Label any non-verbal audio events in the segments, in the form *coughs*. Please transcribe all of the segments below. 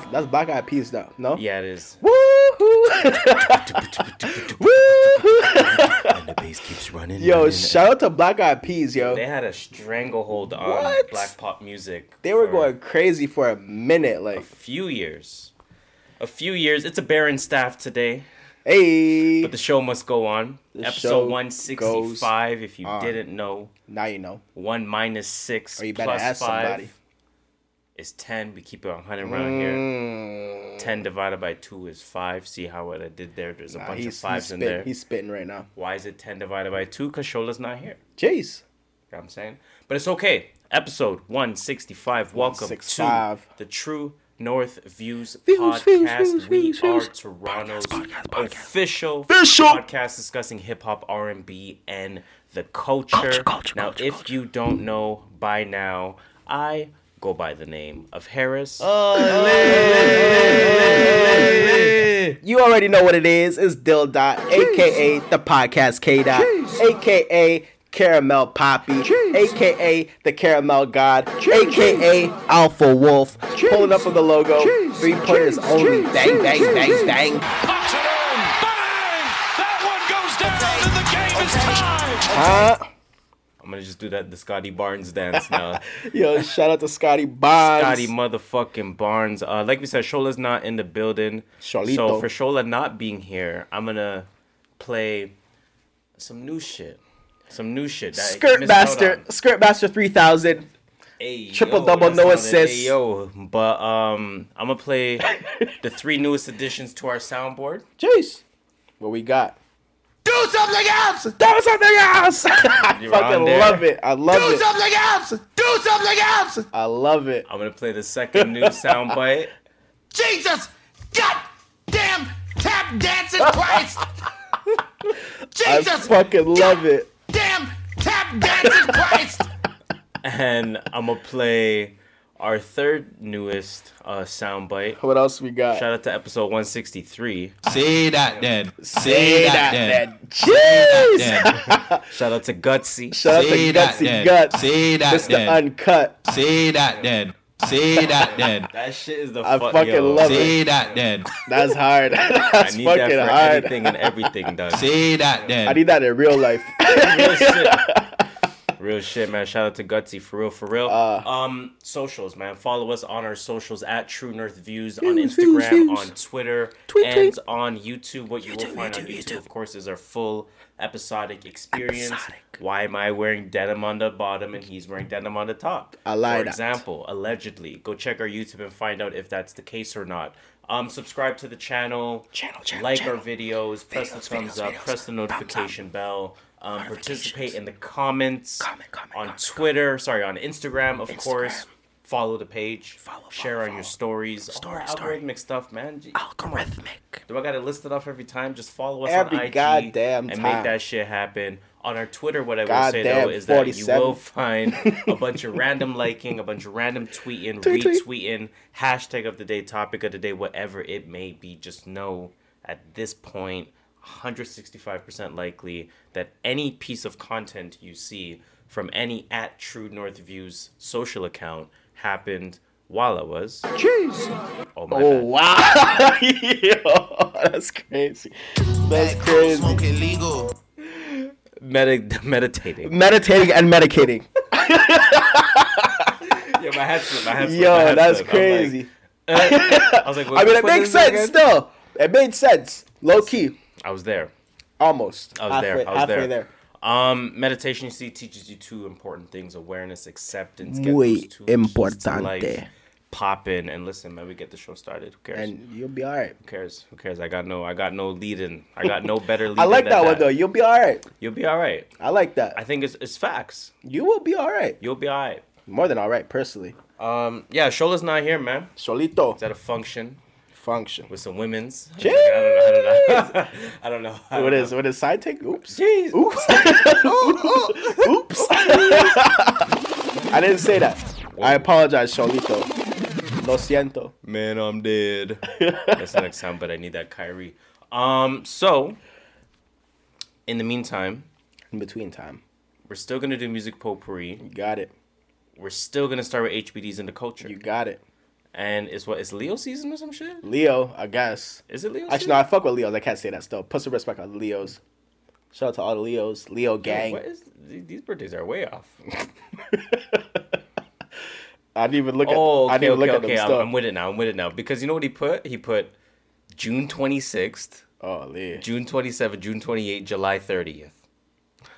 that's that's Black Eyed Peas though. No. Yeah, it is. *laughs* Woohoo! And the bass keeps running. yo, running. shout out to Black Eyed Peas, yo. They had a stranglehold on What? black pop music. They were going crazy for a minute, like a few years. A few years. It's a barren staff today, hey. but the show must go on. The Episode 165, if you on. didn't know. now you know. 1 minus 6 Or you better plus ask 5 somebody. Is 10. We keep it 100 around here. Mm. 10 divided by 2 is 5. See how what I did there? There's a Nah, bunch of 5s in there. he's spitting right now. Why is it 10 divided by 2? Because Shola's not here. Jeez. You know what I'm saying? But it's okay. Episode 165. Welcome 165. to the True North Views, Views, podcast. views, views, we are. Toronto's Podcast, podcast, official, Official. podcast discussing hip hop, R&B, and the culture. Culture, culture, now, culture, if you don't know by now, I go by the name of Harris. You already know what it is. It's Dill Dot, aka the podcast K Dot, aka Caramel Poppy, aka the Caramel God, aka Alpha Wolf. Pulling up on the logo, three pointers only. Bang, bang, bang, bang. Pops it in. Bang! That one goes down, and the game is tied. I'm to just do that the Scottie Barnes dance *laughs* now. Yo, shout out to Scotty Bonds. Scottie motherfucking Barnes. Uh, like we said, Shola's not in the building. Sholito. So for Shola not being here, I'm gonna play some new shit. Some new shit. Skirt Master. Skirt Master 3000. Hey, triple yo, double, no assists. hey, yo, but um, I'm gonna play the three newest additions to our soundboard. *laughs* Jeez. What we got? Do something else! Do something else! *laughs* I fucking love it. I love Do it. Do something else! Do something else! I love it. I'm gonna play the second new *laughs* soundbite. Jesus! God damn tap dancing Christ! *laughs* I Jesus! fucking love it. Damn tap dancing Christ! and I'm gonna play our third newest uh, soundbite. What else we got? Shout out to episode 163. Say that then. Say that, then. then. Jeez. *laughs* Shout out to Gutsy. Shout out Say to that Gutsy then. Guts. Say that Mr. then. Uncut. Say that then. Say that then. *laughs* That shit is the I fuck, fucking yo. love it. Say that then. That's hard. *laughs* I need fucking that for hard. anything and everything done. Say that then. I need that in real life. Real shit. Real shit, man. Shout out to Gutsy for real, for real. Uh. um, socials, man. Follow us on our socials at True North Views on Instagram, views, views. on Twitter, Tweet, and tweet. on YouTube. What you will find on YouTube, of course, is our full episodic experience. Episodic. Why am I wearing denim on the bottom and he's wearing denim on the top? I lie For that. example, allegedly. Go check our YouTube and find out if that's the case or not. Um, subscribe to the channel. Channel, channel, like channel. our videos. Press the thumbs videos, up. videos. Press the notification bell. Um, participate in the comments. Comment, comment, on comment, Twitter. Sorry, on Instagram, of course. Follow the page. Follow, share follow, on your stories. Story, All story. algorithmic stuff, man. Gee. Algorithmic. Do I gotta list it off every time? Just follow us Every on IG goddamn and time. make that shit happen. On our Twitter, what I will say though is that you will find *laughs* a bunch of random liking, a bunch of random tweeting, Tweet, tweet. retweeting, hashtag of the day, topic of the day, whatever it may be. Just know at this point, 165% likely that any piece of content you see from any at True North Views social account happened while I was. Jeez. Oh my god. Oh bad. wow. *laughs* Yo, that's crazy. That's crazy. Smoking legal. Medi- *laughs* meditating. Meditating and medicating. *laughs* Yo, my head slipped. My head slipped. Yo, my head that's slipped. I'm like, crazy. uh, I was like, I mean, it makes sense again? still. It made sense. Low key. I was there. Almost. I was halfway, there. I was halfway there. Um, meditation, you see, teaches you two important things: awareness, acceptance. Get Muy those two keys to importante. life. Pop in and listen, man. We get the show started. Who cares? And you'll be alright. Who cares? Who cares? I got no. I got no lead in. I got no better lead. *laughs* I like than that one though. You'll be alright. You'll be all right. I like that. I think it's it's facts. You will be alright. You'll be all right. More than alright, personally. Um, yeah, Shola's not here, man. Solito. It's at a function Function. with some women's. Jeez. I don't know. I don't know. I don't know. *laughs* I don't What know. is what is side take? Oops. Jeez. Oops. *laughs* *laughs* Oops. I didn't say that. I apologize, Solito. Lo siento. Man, I'm dead. That's the next sound, but I need that Kyrie. Um, so in the meantime, In between time. we're still gonna do music potpourri. You got it. We're still gonna start with HBDs in the culture, You got it. And it's what? It's Leo season or some shit? Leo, I guess. Is it Leo? Actually, season? no, I fuck with Leos. I can't say that still. Put some respect on the Leos. Shout out to all the Leos. Leo gang. What is these birthdays are way off. *laughs* I didn't even look at. Oh, I okay, didn't even okay, look okay. at them I'm, stuff. I'm with it now. I'm with it now because you know what he put? He put June 26th, oh, Lee. June 27th, June 28th, July 30th.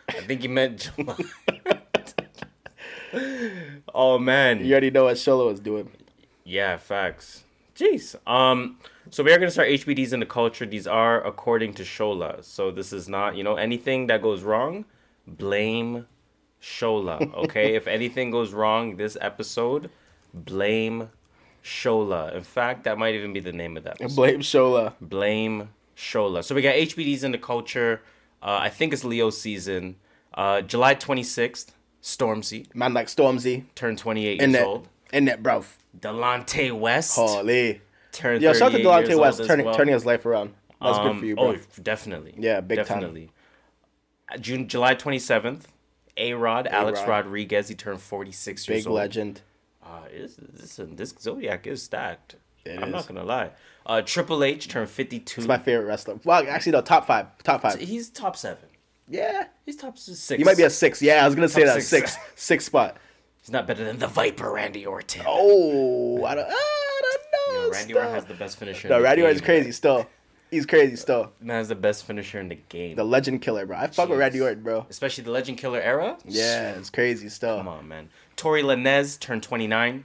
I think he meant July. *laughs* *laughs* oh man, You already know what Sholo is doing. Yeah, facts. Jeez. Um, so we are gonna start HBDs in the culture. These are according to Shola. So this is not, you know, anything that goes wrong, blame Shola. Okay, *laughs* if anything goes wrong this episode, blame Shola. In fact, that might even be the name of that. Episode. Blame Shola. Blame Shola. So we got HBDs in the culture. Uh, I think it's Leo season. Uh, July twenty sixth, Stormzy Man like Stormzy. turned twenty eight In years that. old. In that, bro. Delonte West Holy. turned Yo, shout out to Delonte West turning, well. turning his life around. That's good Um, for you, bro. Oh, definitely. Yeah, big time. definitely. Uh, June, July twenty seventh. A Rod, Alex Rodriguez, he turned forty six years old. Big legend. Uh, this, this, zodiac is stacked. It I'm not gonna lie. Uh, Triple H turned fifty two. It's my favorite wrestler. Well, actually, no, top five. Top five. He's top seven. Yeah. He's top six. He might be a six. Yeah, I was gonna say that six. six, *laughs* six spot. He's not better than the Viper, Randy Orton. Oh, I don't, I don't know. Yo, Randy. Orton has the best finisher. No, in the Randy Orton's crazy still. He's crazy still. Man has the best finisher in the game. The legend killer, bro. I fuck with. Randy Orton, bro. Especially the Legend Killer era. Yeah, it's crazy still. Come on, man. Tory Lanez turned 29.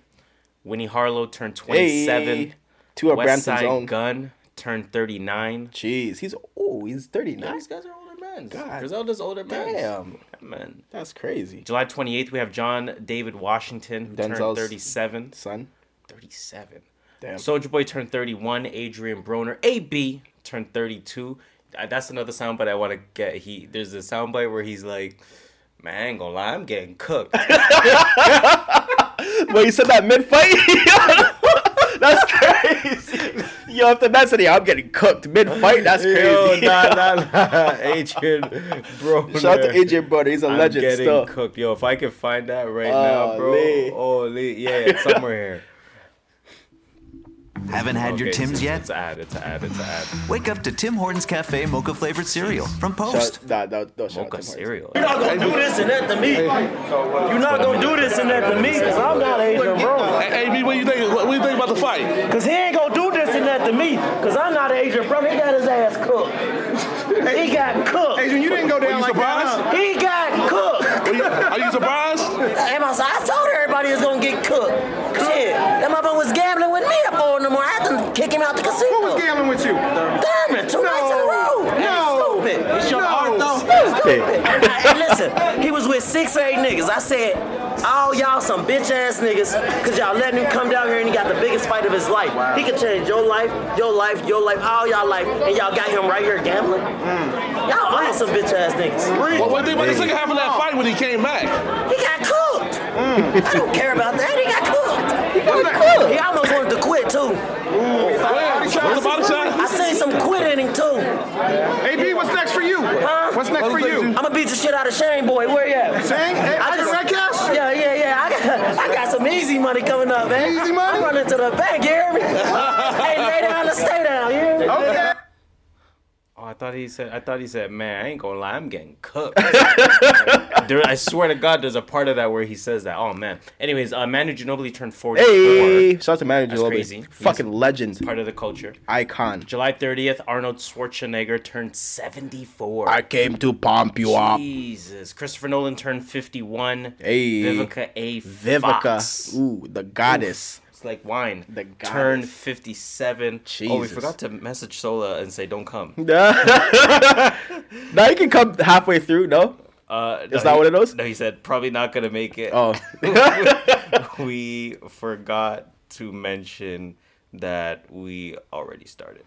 Winnie Harlow turned 27. Hey, two of West Side own. Gunn turned 39. Jeez, he's oh, he's 39. Yeah, these guys are older men. God Griselda's older men. Damn, Man. that's crazy, July 28th, we have John David Washington, who turned 37. son. 37. Damn. Soulja Boy turned 31. Adrien Broner. AB turned 32. Uh, That's another soundbite I want to get. He There's a soundbite where he's like, man, I ain't gonna lie, I'm getting cooked. *laughs* Well, you said that mid fight. *laughs* that's *laughs* crazy. Yo, if the man said, "Yeah, I'm getting cooked mid fight," that's crazy. Yo, nah, nah, *laughs* nah. Adrien Broner. Shout out to AJ Brother. He's a I'm legend getting still. cooked. Yo, if I can find that right Oh, now, bro. Lee. Oh, Lee. Yeah, it's somewhere here. *laughs* Haven't had your Tim's it's, yet? It's an ad. It's an ad. It's an ad. Wake up to Tim Hortons Cafe mocha flavored cereal from Post. Shout, nah, no, no, Mocha cereal. You're not gonna do this and that to me. You're not gonna do this and that to me, cause I'm not Adrian Bro. Hey, B, what do you think? What do you think about the fight? Cause he ain't gonna do this and that to me, cause I'm not Adrian Bro. He got his ass cooked. He got cooked. Adrian, you didn't go down like that. huh? He got cooked. Are you, are you surprised? Hey, my son, I told everybody he was gonna get cooked. Shit, that motherfucker was gambling with me up four in the morning. I had to kick him out the casino. Who was gambling with you? Damn it, two nights in a row. No. Stupid. It's your No. Stupid. Hey, listen, he was with six or eight niggas. I said, all y'all some bitch ass niggas, cause y'all letting him come down here and he got the biggest fight of his life. He could change your life, your life, your life, all y'all life, and y'all got him right here gambling. Y'all all some bitch ass niggas. What, what do you think about the second half of that fight when he came back? He got cooked. Mm. I don't care about that. He got cooked. He got cooked. He almost to quit too. Body the body. I seen some quit in him too. AB, what's next for you? Huh? What's next for you? I'ma beat the shit out of Shane Boy. Where you at? Shane? Hey, I I just- red cash? Yeah, yeah, yeah. I got, I got some easy money coming up, man. Easy money? I'm running to the bank. You hear me? *laughs* hey, lay down and stay down. You hear me? Okay. I thought he said. I thought he said, "Man, I ain't gonna lie, I'm getting cooked." *laughs* there, I swear to God, there's a part of that where he says that. Oh man. Anyways, uh, Manu Ginobili turned 44. Hey, shout out to manager. That's crazy. Fucking legend, Part of the culture. icon. July 30th, Arnold Schwarzenegger turned 74. I came to pump you up. Jesus. Christopher Nolan turned 51. Hey. Vivica A. Vivica, Fox. ooh, the goddess. Like wine. The guy turned 57. Oh, we forgot to message Sola and say, don't come. *laughs* now you *laughs* can come halfway through. No, Uh, Is no, that he- one of those? No, he said, probably not to make it. oh, *laughs* we forgot to mention that we already started.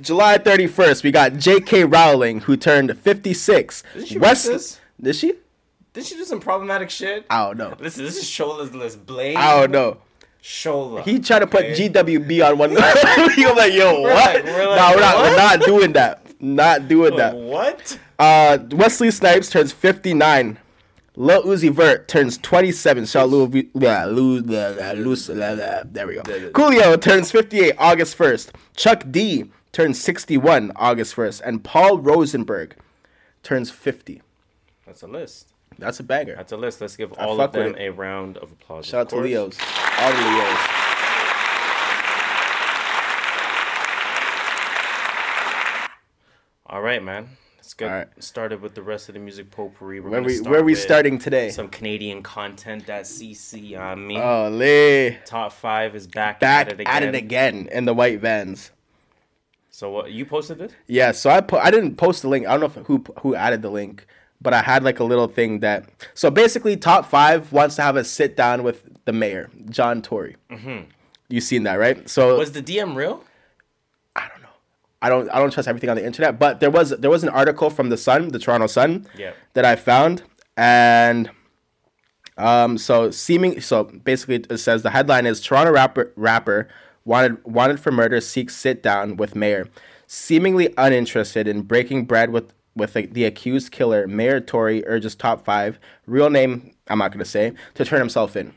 July thirty first, we got J.K. Rowling who turned fifty six. Did she West, did she? Did she do some problematic shit? I don't know. Listen, this is Shola's list. Blame I don't know. Shola. He tried to put okay? GWB on one. *laughs* he was like, "Yo, what? like- we're like, nah, we're not. what? We're not doing that. Not doing that." what? Uh, Wesley Snipes turns fifty nine. Lil Uzi Vert turns 27. Shout Lil, V- blah, Lil, blah, blah, Luz- blah, blah. there we go. Coolio turns 58 August 1st. Chuck D turns 61 August 1st, and Paul Rosenberg turns 50. That's a list. That's a banger. That's a list. Let's give all of them a round of applause. Shout out of to. Leos. All the Leos. All right, man. Let's get right. started with the rest of the music potpourri. We're Where we where we starting today? Some Canadian content that CC on me. Oh, Lee. Top five is back, Back at it again. at it again in the white vans. So what you posted this? Yeah, so I put I didn't post the link. I don't know who who added the link, but I had like a little thing that. So basically, top five wants to have a sit down with the mayor, John Tory. Mm-hmm. You seen that, right? So Was the DM real? I don't know. I don't. I don't trust everything on the internet, but there was there was an article from the Sun, the Toronto Sun, Yeah. that I found, and um, so seeming so basically it says the headline is Toronto rapper rapper wanted wanted for murder seeks sit down with mayor, seemingly uninterested in breaking bread with with the, the accused killer. Mayor Tory urges top five real name I'm not gonna say to turn himself in.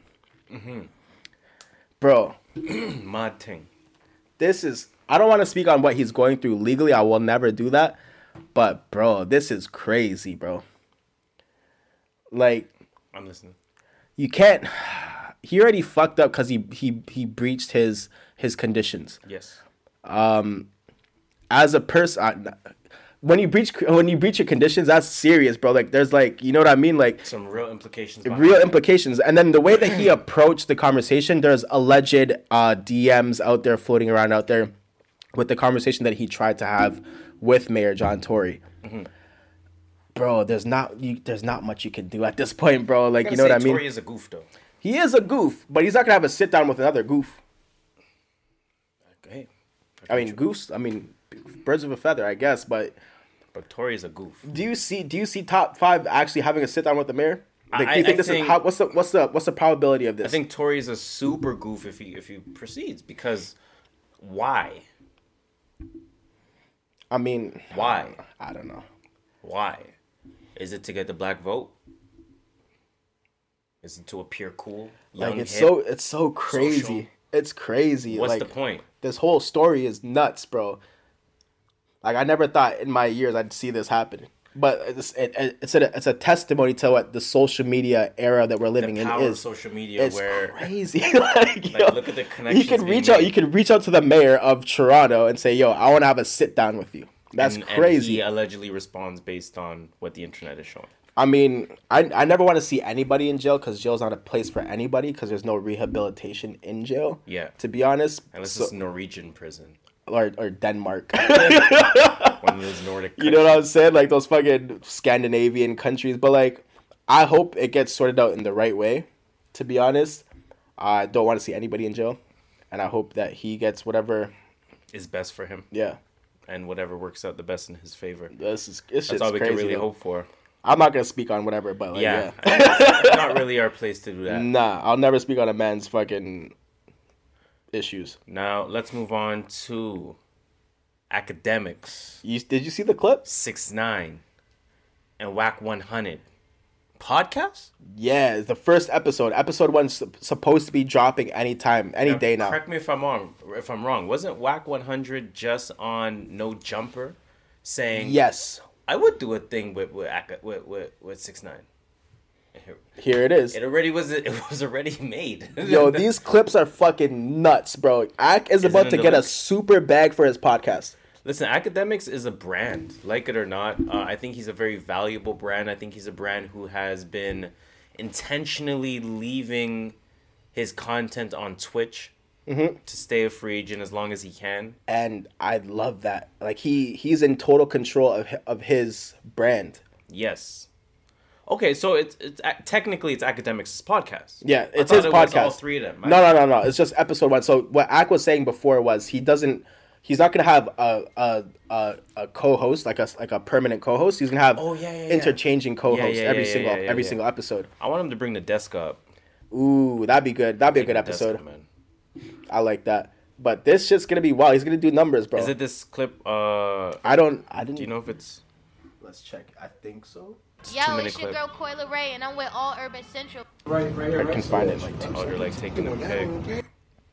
Bro, *clears throat* Mad thing. this is I don't want to speak on what he's going through legally. I will never do that. But bro, this is crazy, bro. Like I'm listening. you can't *sighs* he already fucked up cuz he he he breached his his conditions. Yes. Um, as a person when you breach when you breach your conditions, that's serious, bro. Like there's like, you know what I mean? Like Some real implications. real implications. And then the way that he *clears throat* approached the conversation, there's alleged uh, DMs out there floating around out there with the conversation that he tried to have with Mayor John Tory. Mm-hmm. Bro, there's not you, there's not much you can do at this point, bro. Like you know what I mean? Tory is a goof though. he is a goof, but he's not gonna have a sit down with another goof. Hey, I mean, goose. I mean, birds of a feather, I guess. But but Tory is a goof. do you see? Do you see top five actually having a sit down with the mayor? Like, I- do you think I this think- is how? What's the what's the what's the probability of this? I think Tory is a super goof if he if he proceeds because why? I mean, Why? I don't know. Why? Is it to get the black vote? Is it to appear cool? Like it's hip? so it's so crazy. social? It's crazy. What's like, the point? This whole story is nuts, bro. Like I never thought in my years I'd see this happen. But it's it, it- it's a it's a testimony to what the social media era that we're living in is. of social media it's where crazy. *laughs* *laughs* like, yo, look at the connections. You can reach out. made. You can reach out to the mayor of Toronto and say, "Yo, I want to have a sit down with you." That's and, and crazy. he allegedly responds based on what the internet is showing. I mean, I I never want to see anybody in jail because jail's not a place for anybody because there's no rehabilitation in jail. Yeah. To be honest, Unless So- it's Norwegian prison, or or Denmark. *laughs* *laughs* one of those Nordic. you know what I'm saying? Like those fucking Scandinavian countries. But like, I hope it gets sorted out in the right way. To be honest, I don't want to see anybody in jail, and I hope that he gets whatever. is best for him, Yeah, and whatever works out the best in his favor. this is this That's all we crazy. can really though. hope for. I'm not gonna speak on whatever, but like, yeah, yeah. *laughs* not really our place to do that. Nah, I'll never speak on a man's fucking issues. Now let's move on to Akademiks. You did you see the clip? Six nine and Wack one hundred podcast. Yeah, it's the first episode. Episode one's supposed to be dropping anytime, any day now. Correct me if I'm wrong. If I'm wrong, wasn't Wack one hundred just on No Jumper, saying Yes, I would do a thing with with with with, with six nine. Here it is. It already was. It was already made. *laughs* Yo, these clips are fucking nuts, bro. Ak is it about to get a super bag for his podcast. Listen, Akademiks is a brand, like it or not. Uh, I think he's a very valuable brand. I think he's a brand who has been intentionally leaving his content on Twitch Mm-hmm. to stay a free agent as long as he can. And I love that. Like he he's in total control of of his brand. Yes. Okay, so it's it's technically it's Akademiks' podcast. Yeah, it's thought his it was podcast. all three of them. No, no, no, no. It's just episode one. So what Ak was saying before was he doesn't. He's not gonna have a a, a, a co-host like a like a permanent co-host. He's gonna have Oh, yeah, yeah, yeah. interchanging co-hosts yeah, every yeah, single yeah, yeah, every yeah. single episode. I want him to bring the desk up. Ooh, that'd be good. That'd be a good Bring the desk episode. up. I like that. But this shit's gonna be wild. He's gonna do numbers, bro. Is it this clip? Uh, I don't. I didn't. do you know if it's? Let's check. I think so. It's Yo, it's your clip. girl Coyle Ray, and I'm with All Urban Central. Right, right here. I can find it in like two Oh, they're like taking a pic. One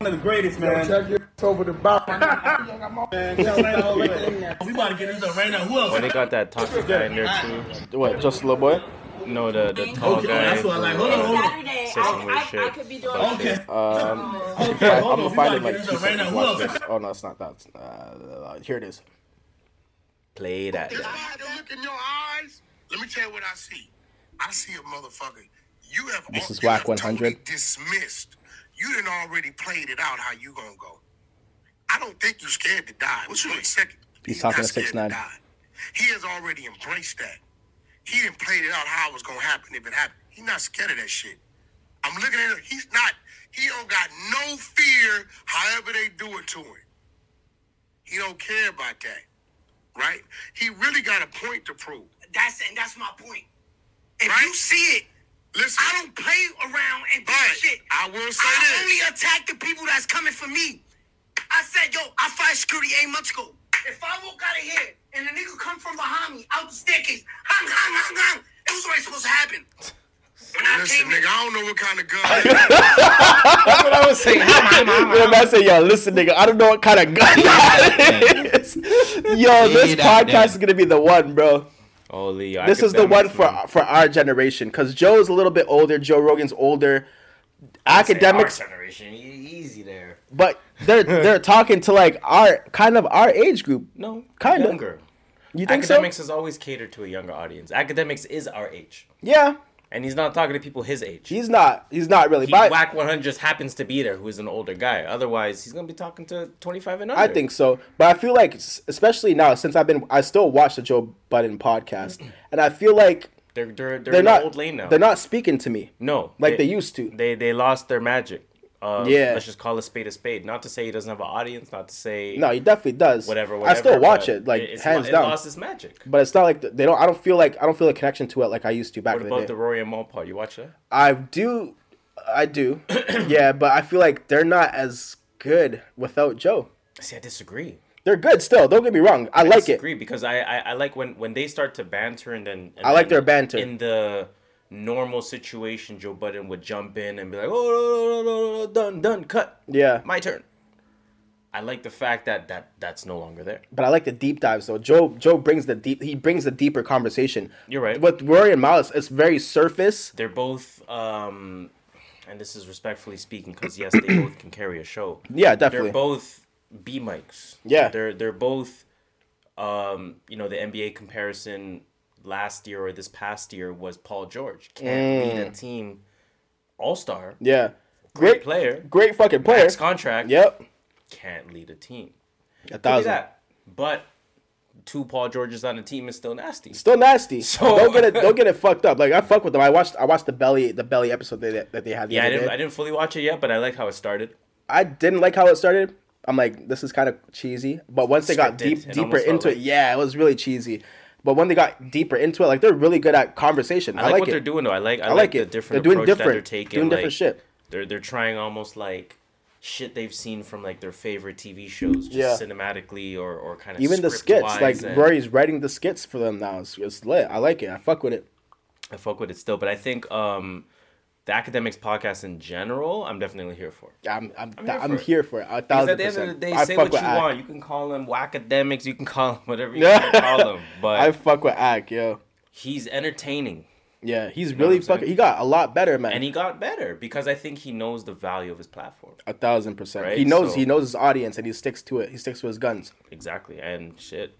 of the greatest, man. Check it over the bar. *laughs* Man, *laughs* we about to get into it right now. Who else? Oh, they got that toxic guy in there too. What? Just a little boy? No, the the tall Okay, guy. that's what I like. Hold on, hold on. Saturday, Say some I, weird I, I shit. could be doing Okay. Um, Okay, I'm hold gonna find it in about to like two into right now. Who Watch else? this. Oh no, it's not that. Uh, here it is. Play that. If I had to look in your eyes, let me tell you what I see. I see a motherfucker. You have This is Wack 100. totally dismissed. You didn't already played it out how you gonna go. I don't think you're scared to die. What's your second? He's talking to 6ix9ine. He has already embraced that. He didn't played it out how it was gonna happen if it happened. He's not scared of that shit. I'm looking at him. He's not. He don't got no fear. However they do it to him. He don't care about that, right? He really got a point to prove. That's and that's my point. If Right? you see it, Listen, I don't play around and do But shit. I will say I this. only attack the people that's coming for me. I said, yo, I fight security eight months ago. If I walk out of here and the nigga come from behind me out the staircase, hang, hang, hang, hang, it was already supposed to happen. When I Listen, came in, nigga, I don't know what kind of gun. *laughs* That's what I was saying. Yeah, man, say, yo, listen, nigga, I don't know what kind of gun that is. *laughs* Yo, this Say that, podcast then. is gonna be the one, bro. Holy, This is the one for man. for our generation, cause Joe's a little bit older. Joe Rogan's older. Akademiks, Our generation, easy there. but they're *laughs* they're talking to like our kind of our age group. No, Kinda. younger. You think Akademiks so? has always catered to a younger audience. Akademiks is our age, Yeah, and he's not talking to people his age. he's not. He's not really. He, But Wack 100 just happens to be there, who is an older guy. Otherwise, he's gonna be talking to 25 and under. I think so. But I feel like, especially now, since I've been, I still watch the Joe Budden podcast, *clears throat* and I feel like they're they're they're, they're in not. the old lane now. They're not speaking to me no like they used to. They they lost their magic. Uh, Yeah. let's just call a spade a spade. Not to say he doesn't have an audience. Not to say No, he definitely does. whatever. I still watch it, like it's hands lo- down. It lost its magic. But it's not like they don't. I don't feel like I don't feel a connection to it like I used to back What in the about day. the Rory and Mal pod? You watch that? I do, I do, *clears throat* yeah. But I feel like they're not as good without Joe. See, I disagree. They're good still. Don't get me wrong. I, like it. I disagree because I, I I like when when they start to banter and then and I like then their banter. in the normal situation. Joe Budden would jump in and be like, "Oh, no, no, no, done, done, cut, Yeah, my turn." I like the fact that that that's no longer there. but I like the deep dives though. Joe Joe brings the deep. He brings the deeper conversation. You're right. With Rory and Miles, it's very surface. They're both, um, and this is respectfully speaking, because yes, they both can carry a show. Yeah, definitely. They're both B mics. Yeah. They're they're both, um, you know, the NBA comparison last year or this past year was Paul George can't mm. lead a team, all star, Yeah, great great, player, great fucking player. max contract. Yep, Can't lead a team. a thousand. that, but two Paul Georges on a team is still nasty. Still nasty. So- don't get it. Don't get it *laughs* fucked up. Like I fuck with them. I watched. I watched the belly. The belly episode that, that they had. The Yeah, I didn't day. I didn't fully watch it yet, but I like how it started. I didn't like how it started. I'm like, this is kind of cheesy. But once they got deep, deeper into it, yeah, it was really cheesy. But when they got deeper into it, like they're really good at conversation. I I, like, like, what it. they're doing though. I like I, I like, like the it. different They're doing that they're different- taking. doing like, different shit. They're they're trying almost like shit they've seen from like their favorite TV shows, just Yeah. cinematically or or kind of Even the skits, like and Rory's writing the skits for them now. It's, it's lit. I like it. I fuck with it. I fuck with it still, but I think um the Akademiks podcast in general, I'm definitely here for. I'm I'm I'm I'm, here here, for it. for it. A Because thousand at the end percent. of the day, I say what you Ak. want. You can call them Akademiks. You can call them whatever you want to call them. *laughs* But I fuck with Ak, yo. he's entertaining. Yeah, he's know really fucking. He got a lot better, man. And he got better because I think he knows the value of his platform. a thousand percent. Right, He knows. so- He knows his audience, and he sticks to it. He sticks to his guns. Exactly. And shit,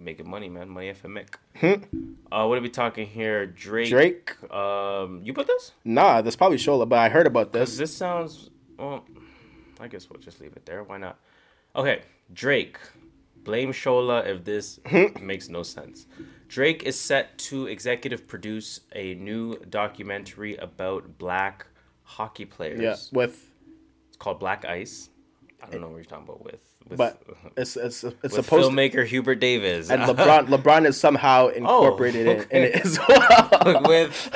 making money, man. Money FMIC. Hmm. uh, what are we talking here? Drake. Drake? Um, you put this? Nah, that's probably Shola, but I heard about this. this sounds. Well, I guess we'll just leave it there. Why not? Okay, Drake. Blame Shola if this makes no sense. Drake is set to executive produce a new documentary about black hockey players. Yeah, with It's called Black Ice. I don't know what you're talking about with. with but it's it's it's supposed to, filmmaker Hubert Davis and *laughs* LeBron LeBron is somehow incorporated in, in Oh, it as well. with *laughs*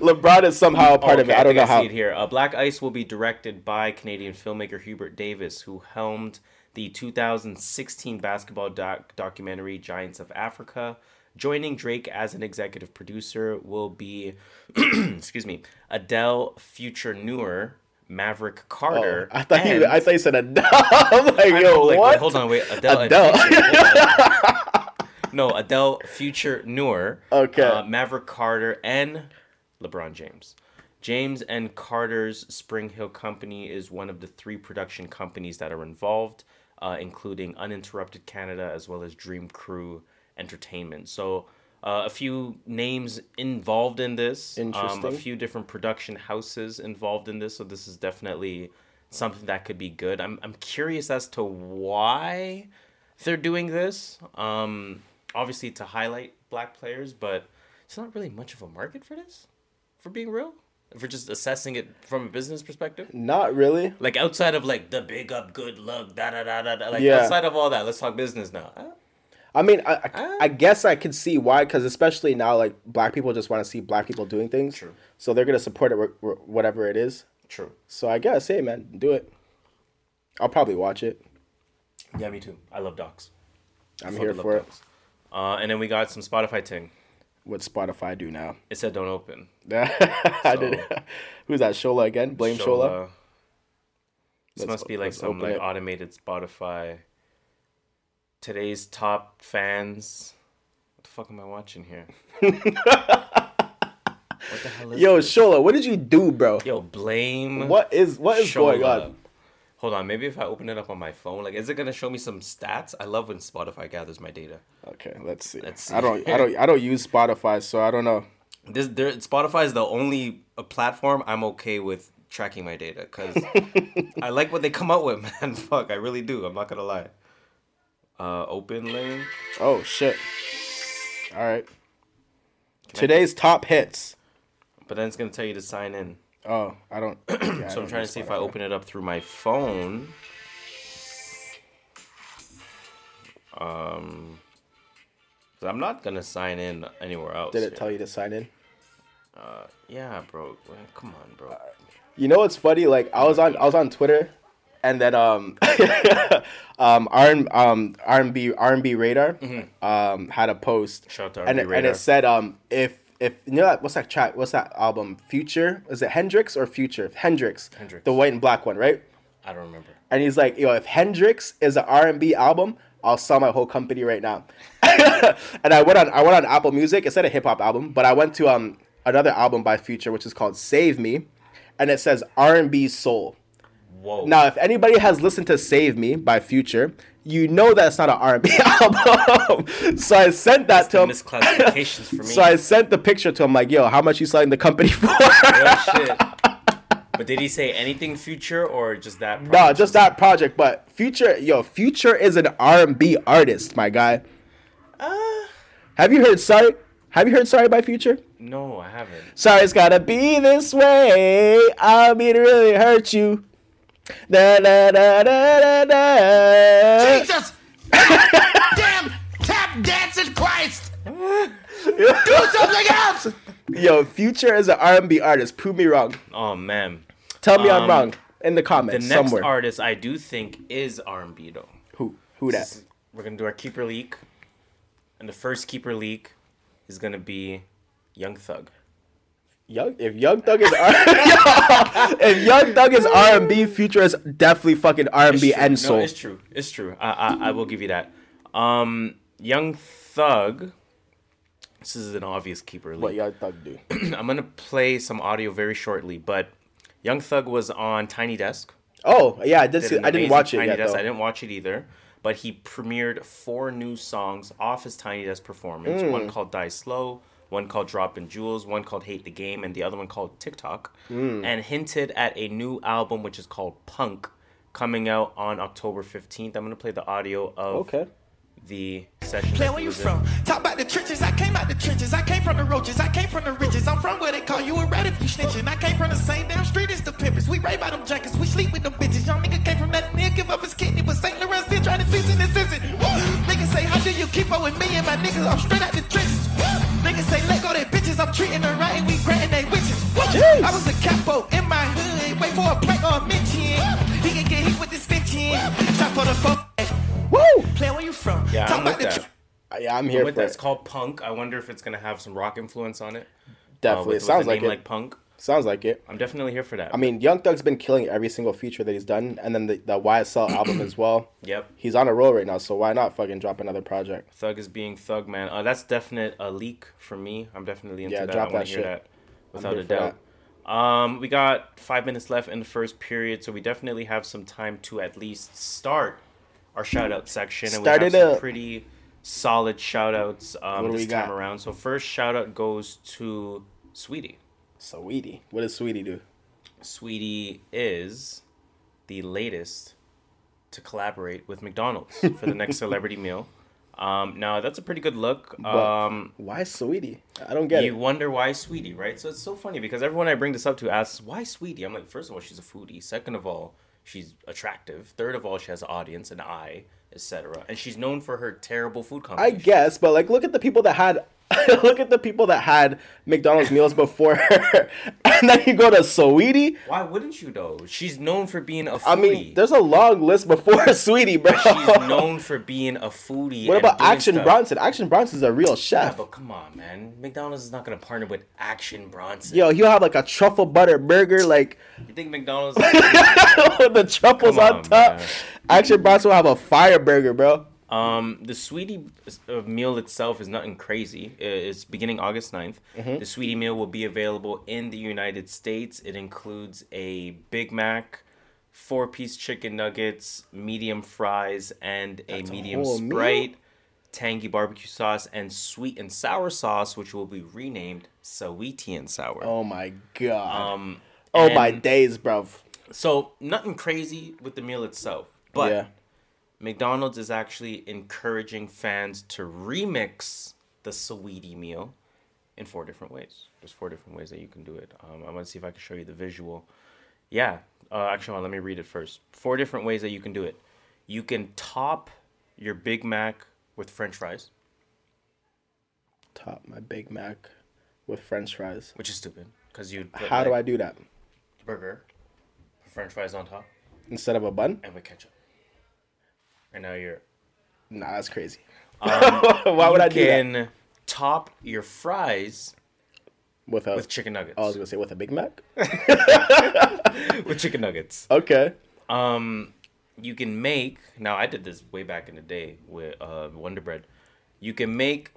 LeBron is somehow a part of it. I don't think know how. see it here. Uh, Black Ice will be directed by Canadian filmmaker Hubert Davis, who helmed the 2016 basketball doc- documentary Giants of Africa. Joining Drake as an executive producer will be, *clears throat* excuse me, Adel Future Nur, Maverick Carter. Oh, I thought and- you. I thought you said Adele. *laughs* I'm like, I yo, know, like, what? wait, hold on, wait, Adele. Adele. On. *laughs* no, Adel Future Nur. Okay. Uh, Maverick Carter and LeBron James. James and Carter's Spring Hill Company is one of the three production companies that are involved, uh, including Uninterrupted Canada as well as Dream Crew Entertainment. So, uh, a few names involved in this. Um, a few different production houses involved in this. So, this is definitely something that could be good. I'm, I'm curious as to why they're doing this. Um, obviously, to highlight black players, but it's not really much of a market for this, for being real. If we're just assessing it from a business perspective. Not really. Like outside of like the big up, good luck, da da da da da. Like Yeah. outside of all that, let's talk business now. I mean, I, I, I guess I could see why, because especially now, like black people just want to see black people doing things. True. So they're gonna support it, wh- wh- whatever it is. True. So I guess, hey man, do it. I'll probably watch it. Yeah, me too. I love docs. I'm Fucking here for it. docs. Uh, and then we got some Spotify ting. What Spotify do now? It said don't open. *laughs* I did. *laughs* Who's that? Shola again? Blame Shola. This Let's- must be like some like it. automated Spotify. Today's top fans. What the fuck am I watching here? *laughs* what the hell is Yo, this? Shola, what did you do, bro? Yo, blame. What is what is going on? Hold on, maybe if I open it up on my phone, like, is it gonna show me some stats? I love when Spotify gathers my data. Okay, let's see. Let's see. I don't. I don't. I don't use Spotify, so I don't know. This there, Spotify is the only uh, platform I'm okay with tracking my data because *laughs* I like what they come out with, *laughs* man. Fuck, I really do. I'm not gonna lie. Uh, open link. Oh shit! All right. Today's top hits. But then it's gonna tell you to sign in. Oh, I don't. *clears throat* yeah, so I'm don't trying to see if I open it up through my phone. Um, 'cause I'm not gonna sign in anywhere else. Did it tell you to sign in? Uh, yeah, bro. Come on, bro. You know what's funny? Like I was on I was on Twitter, and then um *laughs* um R um R and B R and B Radar um had a post. Mm-hmm. Shout out and R&B it, and it said um if if you know that what's that track what's that album? Future? Is it Hendrix or Future? Hendrix. Hendrix. the white and black one right? I don't remember. and he's like yo if Hendrix is an R and B album I'll sell my whole company right now. *laughs* And I went on I went on Apple Music. It said a hip hop album but I went to um another album by Future which is called Save Me. And it says R and B soul Whoa. now, if anybody has listened to "Save Me" by Future, you know that's not an R&B *laughs* album. so I sent that to him. misclassifications for *laughs* me. So I sent the picture to him, like, "Yo, how much you selling the company for?" Real shit. *laughs* But did he say anything future or just that? no, just that project. But Future, yo, Future is an R&B artist, my guy. Uh. Have you heard "Sorry"? Have you heard "Sorry" by Future? No, I haven't. Sorry, it's gotta be this way. I mean, to really hurt you. Da, da, da, da, da, da. Jesus! *laughs* Damn tap dancing Christ! *laughs* Do something else! Yo, Future is an R&B artist. Prove me wrong. Oh man. Tell me I'm Um, wrong in the The comments next somewhere. artist I do think is R&B though. Who? Who that? We're gonna do our keeper leak, and the first keeper leak is gonna be Young Thug. Young. If Young Thug is R, *laughs* if Young Thug is R&B, Future is definitely fucking R&B and soul. No, it's true. It's true. I, I I will give you that. Um, Young Thug. This is an obvious keeper what Young Thug do? *clears throat* I'm gonna play some audio very shortly, but Young Thug was on Tiny Desk. Oh yeah, I did. did see, I didn't watch it Tiny yet Desk. though. I didn't watch it either, but he premiered four new songs off his Tiny Desk performance. Mm. One called "Die Slow," one called Drop "Dropping Jewels," one called "Hate the Game," and the other one called "TikTok." Mm. And hinted at a new album which is called "Punk," coming out on October 15th. I'm gonna play the audio of Okay. the session. Play where you was in. from? Talk about the trenches. I came out the trenches. I came from the roaches. I came from the riches. I'm from where they call you a rat if you snitching. I came from the same damn street as the pimpers. We rape by them jackets. We sleep with them bitches. Young nigga came from that near give up his kidney, but St. Laurent still trying to season this season. Niggas say, how do you keep up with me and my niggas? I'm straight out the trenches. Niggas say, let go they bitches. I'm treating her right and we granting they witches. I was a capo in my hood. Wait for a plank or a mention. He can get hit with the stitching. Shot for the fuck. Woo! Play where you from. Yeah, Talk I'm about with the that. Uh, yeah, I'm I'm here with for that. It's called Punk. I wonder if it's gonna have some rock influence on it. Definitely, Uh, with, it sounds with a like name it. like Punk. Sounds like it. I'm definitely here for that. I mean, Young Thug's been killing every single feature that he's done, and then the, the YSL *coughs* album as well. Yep. He's on a roll right now, so why not fucking drop another project? Thug is being Thug, man. Uh, that's definite a leak for me. I'm definitely into Yeah, that. drop I want that to hear shit. that without a doubt. Um, we got five minutes left in the first period, so we definitely have some time to at least start our shout out section. And we have it some up. pretty solid shout outs um, this time got? around. So, first shout out goes to Saweetie. Saweetie, what does Saweetie do? Saweetie is the latest to collaborate with McDonald's for the next *laughs* celebrity meal. Um, now that's a pretty good look. Um, why Saweetie? I don't get you it. You wonder why Saweetie, right? So it's so funny because everyone I bring this up to asks why Saweetie. I'm like, first of all, she's a foodie. Second of all, she's attractive. Third of all, she has an audience, an eye, etc. And she's known for her terrible food I guess, but like, look at the people that had, *laughs* look at the people that had McDonald's meals before her, *laughs* and then you go to Saweetie. Why wouldn't you though? She's known for being a foodie. I mean, there's a long list before *laughs* Saweetie, bro. she's known for being a foodie. What about Action stuff. Bronson? Action Bronson's a real Yeah, chef. but come on, man. McDonald's is not gonna partner with Action Bronson. Yo, he'll have like a truffle butter burger, like You think McDonald's? the truffles on, on, top. man. Action Bronson will have a fire burger, bro. Um, the Saweetie uh, meal itself is nothing crazy. It's beginning August 9th. Mhm. The Saweetie meal will be available in the United States. It includes a Big Mac, four piece chicken nuggets, medium fries, and a That's a medium meal? Sprite, tangy barbecue sauce, and sweet and sour sauce, which will be renamed Saweetie and Sour. Oh my god. Um, oh my days, bro. So nothing crazy with the meal itself, but Yeah. McDonald's is actually encouraging fans to remix the Saweetie meal in four different ways. There's four different ways that you can do it. Um, I'm gonna see if I can show you the visual. Yeah, uh, actually, on, let me read it first. Four different ways that you can do it. You can top your Big Mac with French fries, Top my Big Mac with French fries. which is stupid because you. How do I do that? Burger, French fries on top, Instead of a bun? and with ketchup. And now you're Nah, that's crazy. Um, *laughs* Why would I do that? can top your fries With a with chicken nuggets. I was gonna say with a Big Mac. *laughs* with chicken nuggets. Okay. Um, you can make now. I did this way back in the day with uh, Wonder Bread. You can make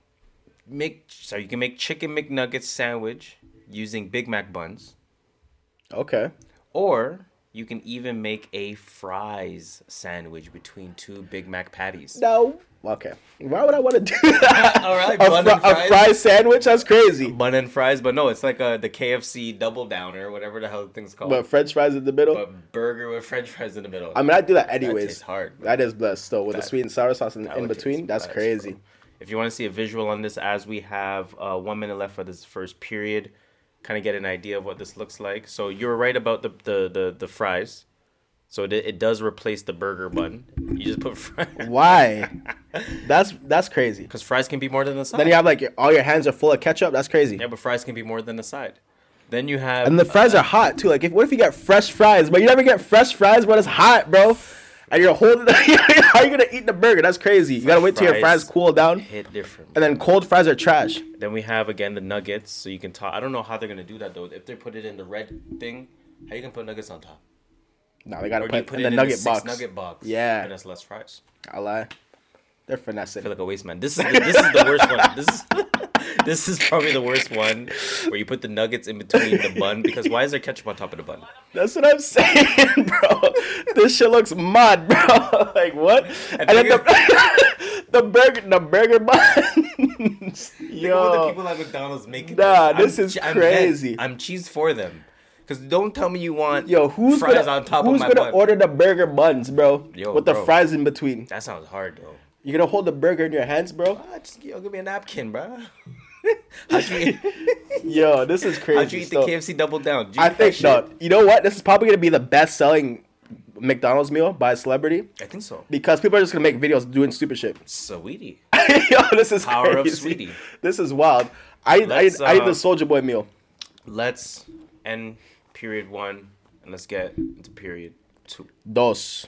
make so you can make chicken McNuggets sandwich using Big Mac buns, Okay. or you can even make a fries sandwich between two Big Mac patties. No. Okay. Why would I want to do *laughs* that? All right, a, bun fri- a fries. fry sandwich? That's crazy. Bun and fries, but no, it's like uh, the KFC double downer, whatever the hell the thing's called. But French fries in the middle. But burger with French fries in the middle. I mean, I'd do that That anyways. tastes hard. bro. That is blessed still with the sweet and sour sauce in, that in between. That's blessed, crazy. bro. If you want to see a visual on this, as we have uh, one minute left for this first period, kind of get an idea of what this looks like. So you're right about the the the, the fries. So it, it does replace the burger bun. You just put fries. *laughs* Why? That's that's crazy. Because fries can be more than the side. Then you have like your, all your hands are full of ketchup. That's crazy. yeah, but fries can be more than the side. Then you have And the fries uh, are hot too. Like, if what if you get fresh fries, but you never get fresh fries when it's hot, bro? And you're holding. *laughs* How are you gonna eat the burger? That's crazy. You gotta wait till your fries cool down, hit different. and then cold fries are trash. Then we have again the nuggets, so you can top. I don't know how they're gonna do that though. If they put it in the red thing, how you gonna put nuggets on top? No, they gotta Or put, put in it the in nugget the box. nugget box? Yeah, and that's less fries. I lie. They're I finessing. feel like a waste man. This is the, *laughs* this is the worst one. This is *laughs* this is probably the worst one where you put the nuggets in between the bun because why is there ketchup on top of the bun? That's what I'm saying, bro. this shit looks mud, bro. *laughs* like what? And, then the, *laughs* the burger, the burger buns. *laughs* Think about the Yo, people at McDonald's making Nah, this. this is I'm crazy. I'm cheese for them. Cause don't tell me you want yo, who's fries gonna on top who's of my gonna bun. order the burger buns, bro? Yo, with the fries in between. That sounds hard though. You're gonna hold the burger in your hands, bro? Ah, just yo, give me a napkin, bro. *laughs* How'd you eat, *laughs* Yo, this is crazy. how'd you eat So, the KFC double down? I eat think shit? no. You know what? This is probably gonna be the best selling McDonald's meal by a celebrity I think so. because people are just gonna make videos doing stupid shit. Saweetie. *laughs* Yo, this is Power of crazy. Saweetie. This is wild. I I, Let's, I eat uh, the Soulja Boy meal. Let's end period one and let's get into period two. Dos.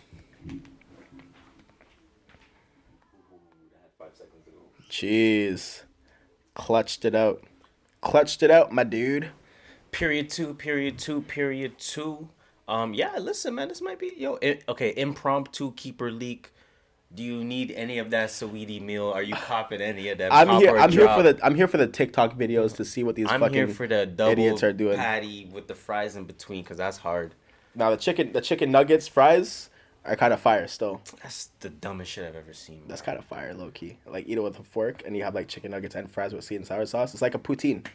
Jeez. Clutched it out. Clutched it out, my dude. Period two, period two, period two. Um, yeah, listen, man, this might be yo. i okay, impromptu keeper leak. Do you need any of that Saweetie meal? Are you copping any of that? I'm here. I'm here for the. I'm here for the TikTok videos to see what these I'm fucking here for the double idiots are doing. patty with the fries in between because that's hard. Now the chicken, the chicken nuggets, fries are kind of fire still. That's the dumbest shit I've ever seen. bro. That's kind of fire, low key. Like eat it with a fork, and you have like chicken nuggets and fries with sweet and sour sauce. It's like a poutine.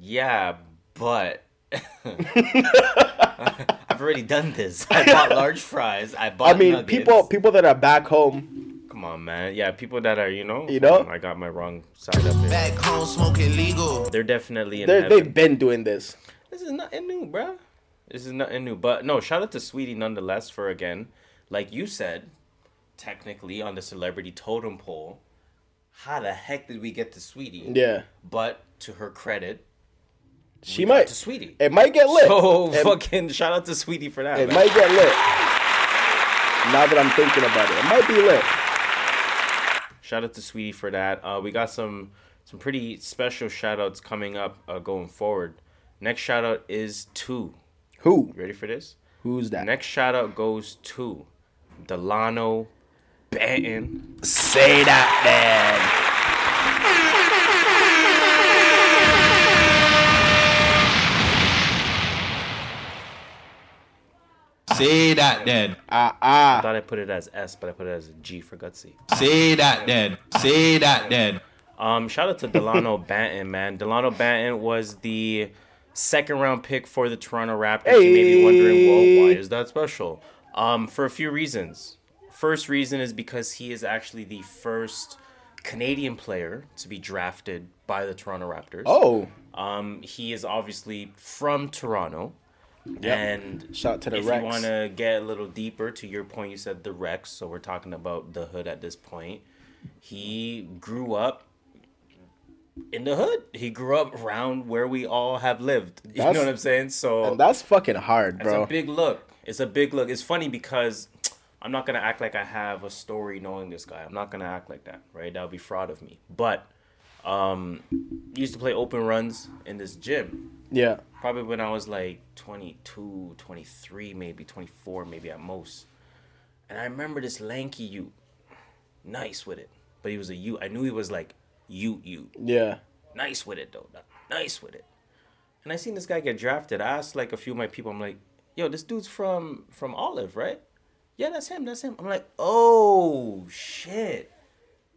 Yeah, but *laughs* *laughs* I've already done this. I bought large fries. I bought. I mean, nuggets. people people that are back home, Come on, man. Yeah, people that are you know. You know? Hold on, I got my wrong side up here. Back home smoking legal. They're definitely in they heaven. they've been doing this. This is nothing new, bro. This is nothing new. But no, shout out to Saweetie nonetheless for again, like you said, technically on the celebrity totem pole. How the heck did we get to Saweetie? Yeah, But to her credit, she might. to Saweetie. It might get lit. So it, *laughs* fucking shout out to Saweetie for that. it man. might get lit. Now that I'm thinking about it, it might be lit. Shout out to Saweetie for that. Uh, we got some some pretty special shout outs coming up uh, going forward. Next shout out is to. Who? You ready for this? Who's that? Next shout out goes to Delano Banton. Say that, then. Say that then. man. Ah I ah. thought I put it as S, but I put it as a G for gutsy. Say that then. Say that then. Um, shout out to Delano *laughs* Banton, man. Delano Banton was the second round pick for the Toronto Raptors. You may be wondering, well, why is that special? Um, for a few reasons. First reason is because he is actually the first Canadian player to be drafted by the Toronto Raptors. Oh, Um, he is obviously from Toronto. And Shout to the if Rex. you want to get a little deeper, to your point, you said the Rex, so we're talking about the hood at this point. He grew up in the hood. He grew up around where we all have lived. *laughs* You That's- know what I'm saying? So and that's fucking hard, bro. a big look. It's a big look. It's funny because I'm not gonna act like I have a story knowing this guy. I'm not gonna act like that, right? That would be fraud of me. But um, used to play open runs in this gym. yeah. Probably when I was like 22, 23, maybe 24, maybe at most. And I remember this lanky you, nice with it. But he was a you. I knew he was like you, you. Yeah. Nice with it though. Nice with it. And I seen this guy get drafted. I asked like a few of my people. I'm like, yo, this dude's from from Olive, right? Yeah, that's him. That's him. I'm like, oh shit,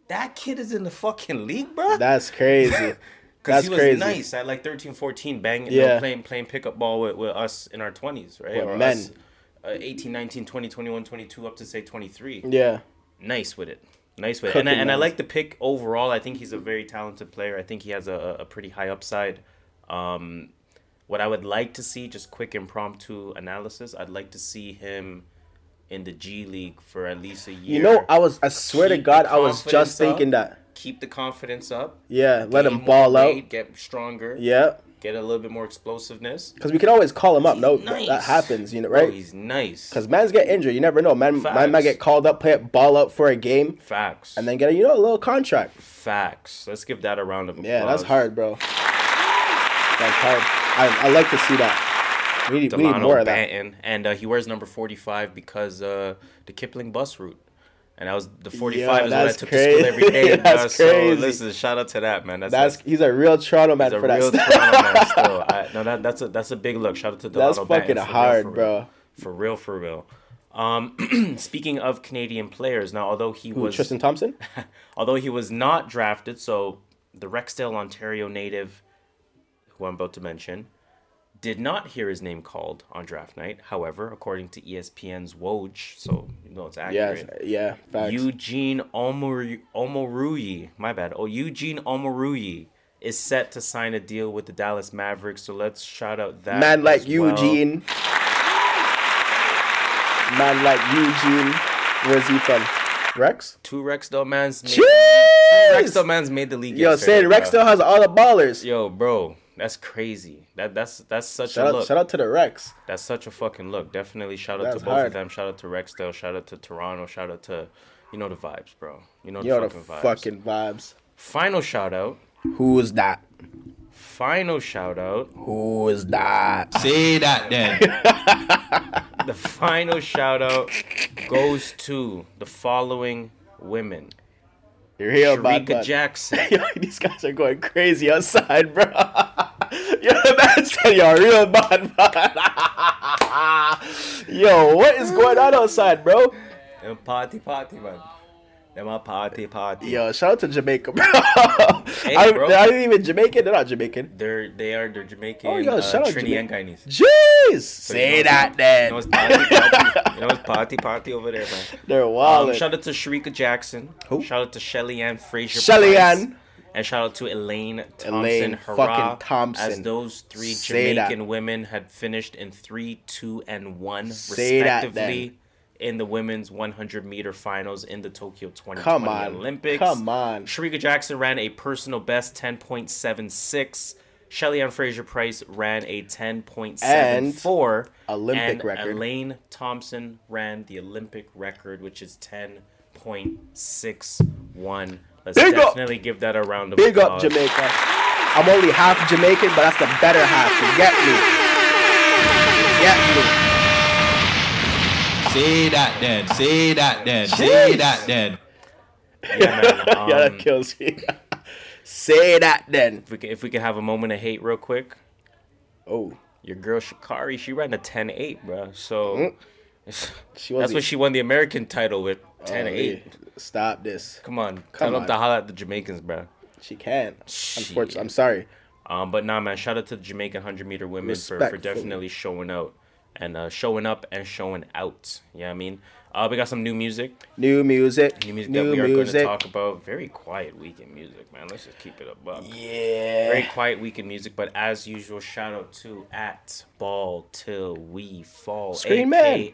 that kid is in the fucking league, bro. That's crazy. *laughs* Because he was crazy. nice at like 13, 14, banging, you know, Yeah. playing playing pickup ball with, with us in our 20s, right? With men. us, uh, 18, 19, 20, 21, 22, up to say 23. Yeah. Nice with it. Nice with it. And I, and I like the pick overall. I think he's a very talented player. I think he has a, a pretty high upside. Um, what I would like to see, just quick impromptu analysis, I'd like to see him in the G League for at least a year. You know, I was. I swear to God, I was just up. thinking that. Keep the confidence up. Yeah. Let him ball out. weight, Get stronger. Yeah. Get a little bit more explosiveness. Because we can always call him up. No, nice. that happens. You know, right? Oh, he's nice. Because man's get injured. You never know. Man, man might get called up, play it ball out for a game, Facts. and then get a you know a little contract. Facts. Let's give that a round of applause. Yeah, that's hard, bro. That's hard. I, I like to see that. We need, we need more of that. Banton, and uh, he wears number forty-five because uh, the Kipling bus route, and that was the forty-five Yo, is what I took to school every *laughs* day. crazy. bro. That's So listen, shout out to that man. That's That's that's, he's a real Toronto man a for that. real. Toronto man *laughs* still. I, no, that, that's a that's a big look. Shout out to Delano That's Banton, fucking for real, hard, for real. bro. For real, for real. Um, *clears throat* speaking of Canadian players, now although he Who, was Tristan Thompson? *laughs* although he was not drafted, so the Rexdale, Ontario native, who I'm about to mention, did not hear his name called on draft night. However, according to ESPN's Woj, so you know it's Yes, accurate. yeah, facts. Eugene Omoru- Omoruyi, my bad. Oh, Eugene Omoruyi is set to sign a deal with the Dallas Mavericks. So let's shout out that Man like as well. Eugene. Man like Eugene. Where's he from? Rex? Two Rexdale mans. Made, Jeez! two Rexdale mans made the league. Yo, saying Rex still has all the ballers. Yo, bro, that's crazy. That that's that's such Shout a out, look. shout out to the Rex. That's such a fucking look. Definitely shout out That's to both hard. of them. Shout out to Rexdale. Shout out to Toronto. Shout out to, you know the vibes, bro. You know the Yo, the fucking vibes. fucking vibes. Final shout out. Who is that? Final shout out. Who is that? Say that then. *laughs* The final shout out goes to the following women. You're here, Shericka. Jackson. *laughs* Yo, these guys are going crazy outside, bro. *laughs* Yo, man said you're real bad, bud. *laughs* Yo, what is going on outside, bro? Them party party man. Them a party party. Yo, shout out to Jamaica, bro. Hey, I, bro. They're not even Jamaican. They're not Jamaican. They're they are they're Jamaican. Oh, yo, uh, shout out Trini and Guyanese. Jeez, So say *laughs* you know that it's- then. You know it's party party. you know it's party party over there, man. They're Um, wild. shout out to Shericka Jackson. Who? Shout out to Shelly Ann Fraser. Shelly Ann. And shout out to Elaine Thompson. Elaine Hurrah, fucking Thompson. As those three Say that. Jamaican women had finished in three, two, and one, Say that respectively, in the women's 100 meter finals in the Tokyo 2020 Come on. Olympics. Come on. Shericka Jackson ran a personal best 10.76. Shelly Ann Fraser Pryce ran a 10.74. Olympic and record. Elaine Thompson ran the Olympic record, which is 10.61. Let's Big up. definitely give that a round of Big up. Jamaica. I'm only half Jamaican, but that's the better half. You get me? Get me? Say that then. Say that then. Say that then. Yeah, man. Um, *laughs* yeah, that kills me. *laughs* Say that then. if, we could, if we could have a moment of hate real quick. Oh, Your girl Sha'Carri, she ran a 10-8, bro. So she that's was what she won the American title with 10-8. Stop this. Come on, Come tell them on. to holler at the Jamaicans, bro. She can. Shit. Unfortunately, I'm sorry. Um, but nah, man, shout out to the Jamaican 100 meter women for, for definitely showing out and uh, showing up and showing out. You know what I mean? Uh, we got some new music. New music. New music New that we are going to music. talk about. Very quiet weekend music, man. Let's just keep it buck. Yeah. Very quiet weekend music, but as usual, shout out to at Ball Till We Fall, Scream Man.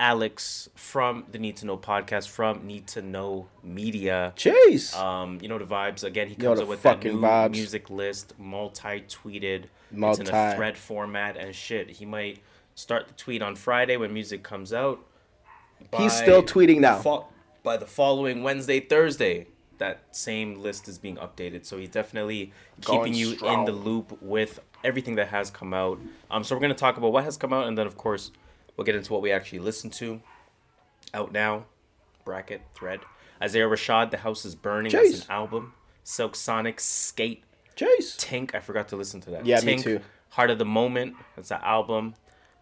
Alex from the Need to Know podcast, from Need to Know Media. Chase. Um, you know the vibes. Again, he comes up with that new vibes. music list, multi-tweeted. It's in a thread format and shit. He might start the tweet on Friday when music comes out. He's still tweeting now. fo- by the following Wednesday, Thursday, that same list is being updated. So he's definitely Going keeping you in the loop with everything that has come out. Um, so we're gonna talk about what has come out, and then of course we'll get into what we actually listened to. Out now, bracket thread. Isaiah Rashad, The House is Burning. That's an album. Silk Sonic, Skate. Jeez. Tink, I forgot to listen to that. Yeah, me Tink, too. Heat of the Moment. That's an album.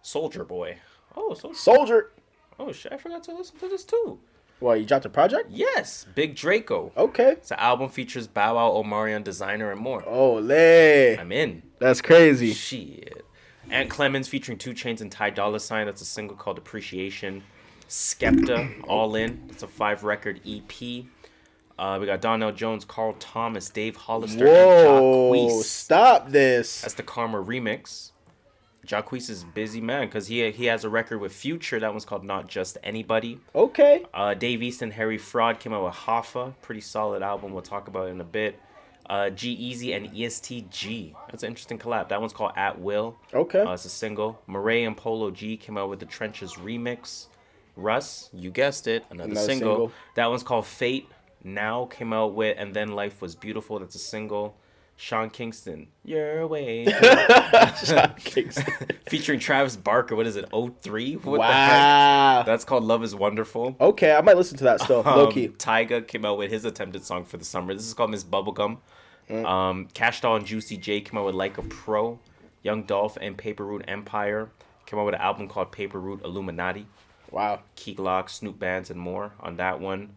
Soulja Boy. Oh, Soldier. Soldier. Oh shit, I forgot to listen to this too. Well, you dropped a project? Yes, Big Draco. Okay. It's an album features Bow Wow, Omarion, Desiigner, and more. Ole. I'm in. That's crazy. Shit. Ant Clemens featuring 2 Chainz and Ty Dolla Sign. That's a single called Appreciation. Skepta, All In. That's a five record EP. Uh, we got Donell Jones, Carl Thomas, Dave Hollister, Whoa. Stop this. That's the Karma remix. Jacquees is busy man because he he has a record with Future. That one's called Not Just Anybody. Okay. Uh, Dave East and Harry Fraud came out with Hoffa. Pretty solid album. We'll talk about it in a bit. Uh, G-Eazy and EST Gee. That's an interesting collab. That one's called At Will. Okay. Uh, it's a single. Morray and Polo G came out with the Trenches remix. Russ, you guessed it, another, Another single. single. That one's called Fate. NAO came out with And Then Life Was Beautiful. That's a single. Sean Kingston, Your Way. *laughs* Sean Kingston. *laughs* Featuring Travis Barker. What is it? 03? What Wow. the heck? That's called Love Is Wonderful. Okay, I might listen to that still. Low Um, key. Tyga came out with his attempted song for the summer. This is called Miss Bubblegum. Um, Cash Doll and Juicy J came out with Like a Pro. Young Dolph and Paper Route Empire came out with an album called Paper Route Illuminati. Wow. Key Glock, Snupe Bandz, and more on that one.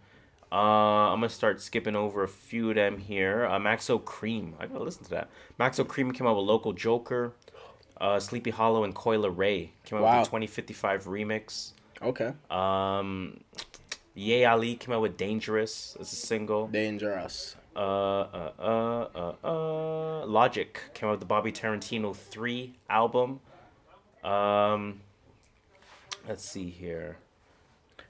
Uh, I'm gonna start skipping over a few of them here. Uh, Maxo Kream, I gotta listen to that. Maxo Kream came out with Local Joker. Uh, Sleepy Hallow and Coi Leray came out Wow. with the 2055 remix. Okay. Um, Ye Ali came out with Dangerous as a single. Dangerous. Uh, uh, uh, uh, uh, Logic came out with the Bobby Tarantino 3 album. Um, let's see here.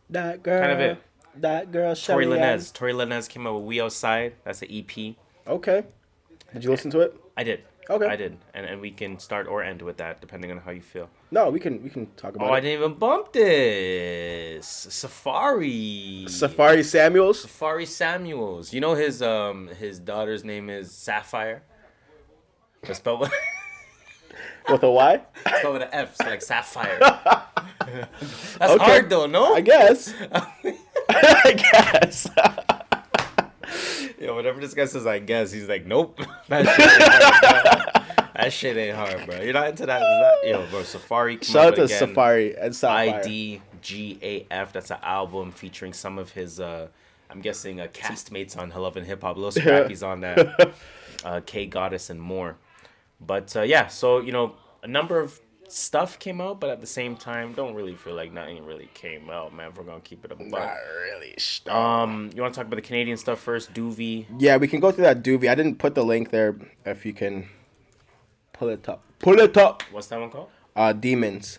That girl. Kind of it. That girl. Tory. Lanez. Tory Lanez came out with We Outside. That's an EP. Okay. Did you listen to it? I did. Okay. I did, and and we can start or end with that depending on how you feel. No, we can we can talk about Oh, I didn't even bump this. Safaree. Safaree Samuels. Safaree Samuels. You know his um his daughter's name is Sapphire. But spelled with, *laughs* with a Y. spelled with an F, so like Sapphire. *laughs* That's Okay. hard though, no? I guess. *laughs* I guess. Yo, whatever this guy says, I guess he's like, nope. That shit ain't hard, bro. That shit ain't hard, bro. You're not into that? Is *laughs* that yo, bro? Safaree. came Shout out to again. Safaree and Sapphire. IDGAF. That's an album featuring some of his, uh, I'm guessing, uh, castmates on Love and Hip Hop. Lil *laughs* Scrappy's on that. *laughs* uh, K Goddess and more. But uh, yeah, so you know, a number of stuff came out, but at the same time, don't really feel like nothing really came out, man. We're gonna keep it a buck. Not really. Um, you want to talk about the Canadian stuff first? Doovie. Yeah, we can go through that Doovie. I didn't put the link there. If you can pull it up, pull it up. What's that one called? Uh, Demons.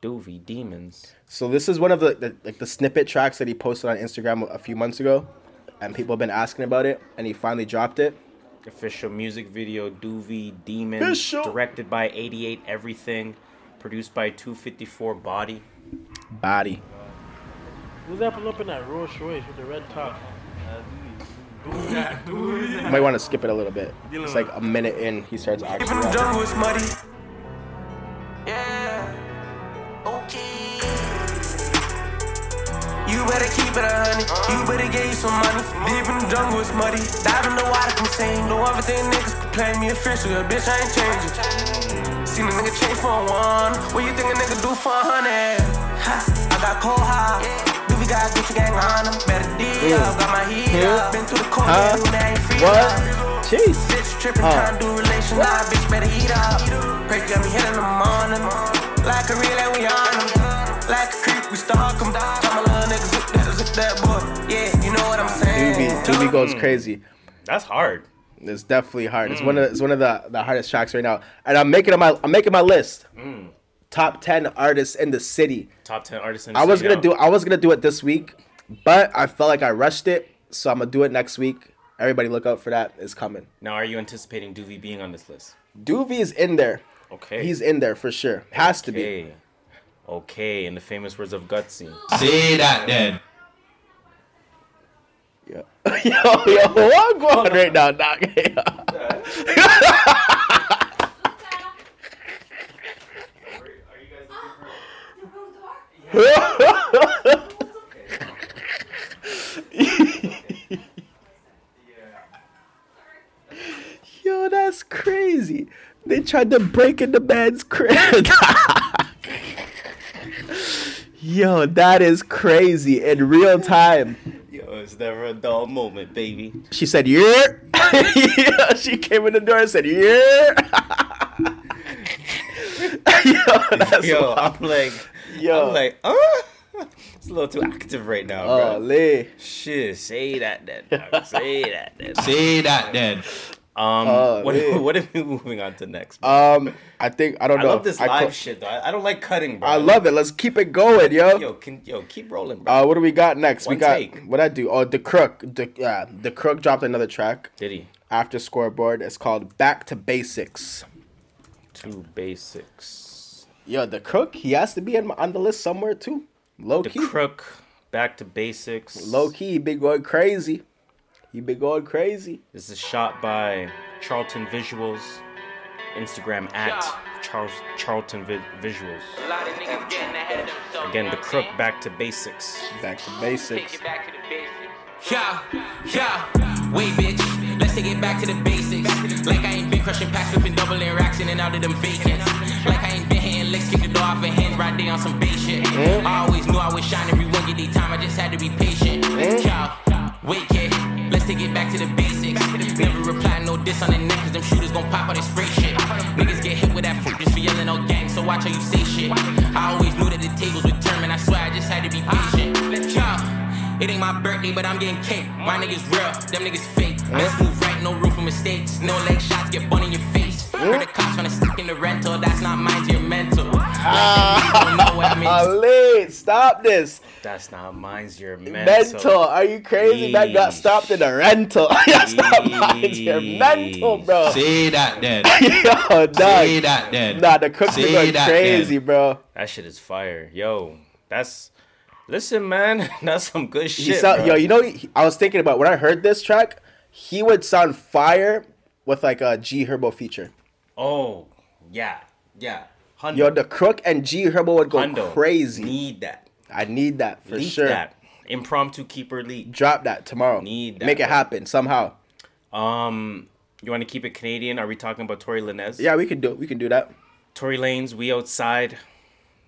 Doovie Demons. So this is one of the, the like the snippet tracks that he posted on Instagram a few months ago, and people have been asking about it, and he finally dropped it. Official music video, Doovie Demons. Official. Directed by 88 Everything. Produced by 254 Body. Body. Who's that pulling up in that Rolls Royce with the red top? You might want to skip it a little bit. It's like a minute in, he starts actually. From the rapping. jungle, it's muddy. Yeah. Okay. You better keep it a honey. You better get you some money. Deep in the jungle, it's muddy. Dive in the water, come sing. Don't ever think niggas can play me official. Yeah, bitch, I ain't changing. Seen a nigga change for one. What you think a nigga do for a hundred? Ha, I got cold high. Do we got Gucci gang on them? Better D up, got my heat up. Been through the cold, Huh? yeah, that ain't free What? Jeez. Bitch trippin', Uh. tryna do relation, nah, bitch better eat up. Pray got me hit in the morning. Like a we on 'em. Like a creep, we stalk 'em. Tell my little niggas, zip that, zip that boy. Yeah, you know what I'm saying. Doovie, Doovie goes crazy. That's hard. It's definitely hard. It's one of it's one of the, the hardest tracks right now, and I'm making my I'm making my list. Top ten artists in the city. Top 10 artists in the I was city gonna now. do I was gonna do it this week, but I felt like I rushed it, so I'm gonna do it next week. Everybody look out for that. It's coming. Now, are you anticipating Doovie being on this list? Doovie is in there. Okay. He's in there for sure. Has to be. Okay. Okay, in the famous words of Gutsy. Say that then. *laughs* yo, yo, what going on right now, Doc? *laughs* *laughs* *laughs* Yo, that's crazy. They tried to break into man's crib. *laughs* Yo, that is crazy in real time. Yo, it's never a dull moment, baby. She said, "Yeah." *laughs* yeah. She came in the door and said, "Yeah." Yo, that's Yo, wild. I'm like, Yo. I'm like, uh, *laughs* it's a little too active right now, Oh, bro. Lee. Shit, say that then. dog. Say *laughs* that then. Say that then. Um, Oh, what, man. *laughs* what are we moving on to next? bro? Um, I think I don't know. I love this I live co- shit though. I, I don't like cutting, bro. I love it. Let's keep it going, yo. Yo, can, yo, keep rolling, bro. Uh, what do we got next? we One got take. what I do? Oh, the crook. The yeah, the crook dropped another track Did he? after scoreboard. It's called Back to Basics. To basics. Yo, the crook. He has to be in, on the list somewhere too. Low The key. The crook. Back to basics. Low key. He been going crazy. He been going crazy. This is shot by Charlton Visuals. Instagram at Charles Charlton Vi- Visuals. Again, the crook. Back to basics. Back to basics. Yeah, yeah. Wait, bitch. Let's take it back to the basics. Like I ain't been crushing packs, flipping double and racks in and out of them vacants. Like I ain't been licks, kick the door off a hand right there on some base shit. I always knew I would shine everyone get their time, I just had to be patient. Yeah, wait, kid. Let's take it back to the basics. Never reply, no diss on the neck, cause them shooters gon' pop out and spray shit. Niggas get hit with that fruit just for yelling out gang, so watch how you say shit. I always knew that the tables would turn, and I swear I just had to be patient. Yeah. It ain't my birthday, but I'm getting cake. My niggas real, them niggas fake. Let's move right, no room for mistakes. No leg shots get bun in your face. Heard the cops wanna stick in the rental, that's not mine, you're mental. Ah, *laughs* late. Stop this. That's not mine's your mental. Mental. Are you crazy? Man *laughs* got stopped in a rental. That's not mine's your mental, bro. Say that then. *laughs* Yo, dog. Say that then. Nah, the cooks are going crazy, then. bro. That shit is fire. Yo, that's. Listen, man. That's some good He shit. sound, bro. yo, you know, I was thinking about when I heard this track, he would sound fire with like a G Herbo feature. Oh, yeah. Yeah. Hundo. Yo, the Crook and G Herbo would go Hundo. crazy. Need that. I need that for Leak sure. that. Impromptu keeper leak. Drop that tomorrow. Need that, Make it happen somehow. Um, you want to keep it Canadian? Are we talking about Tory Lanez? Yeah, we can do. We can do that. Tory Lanez "We Outside,"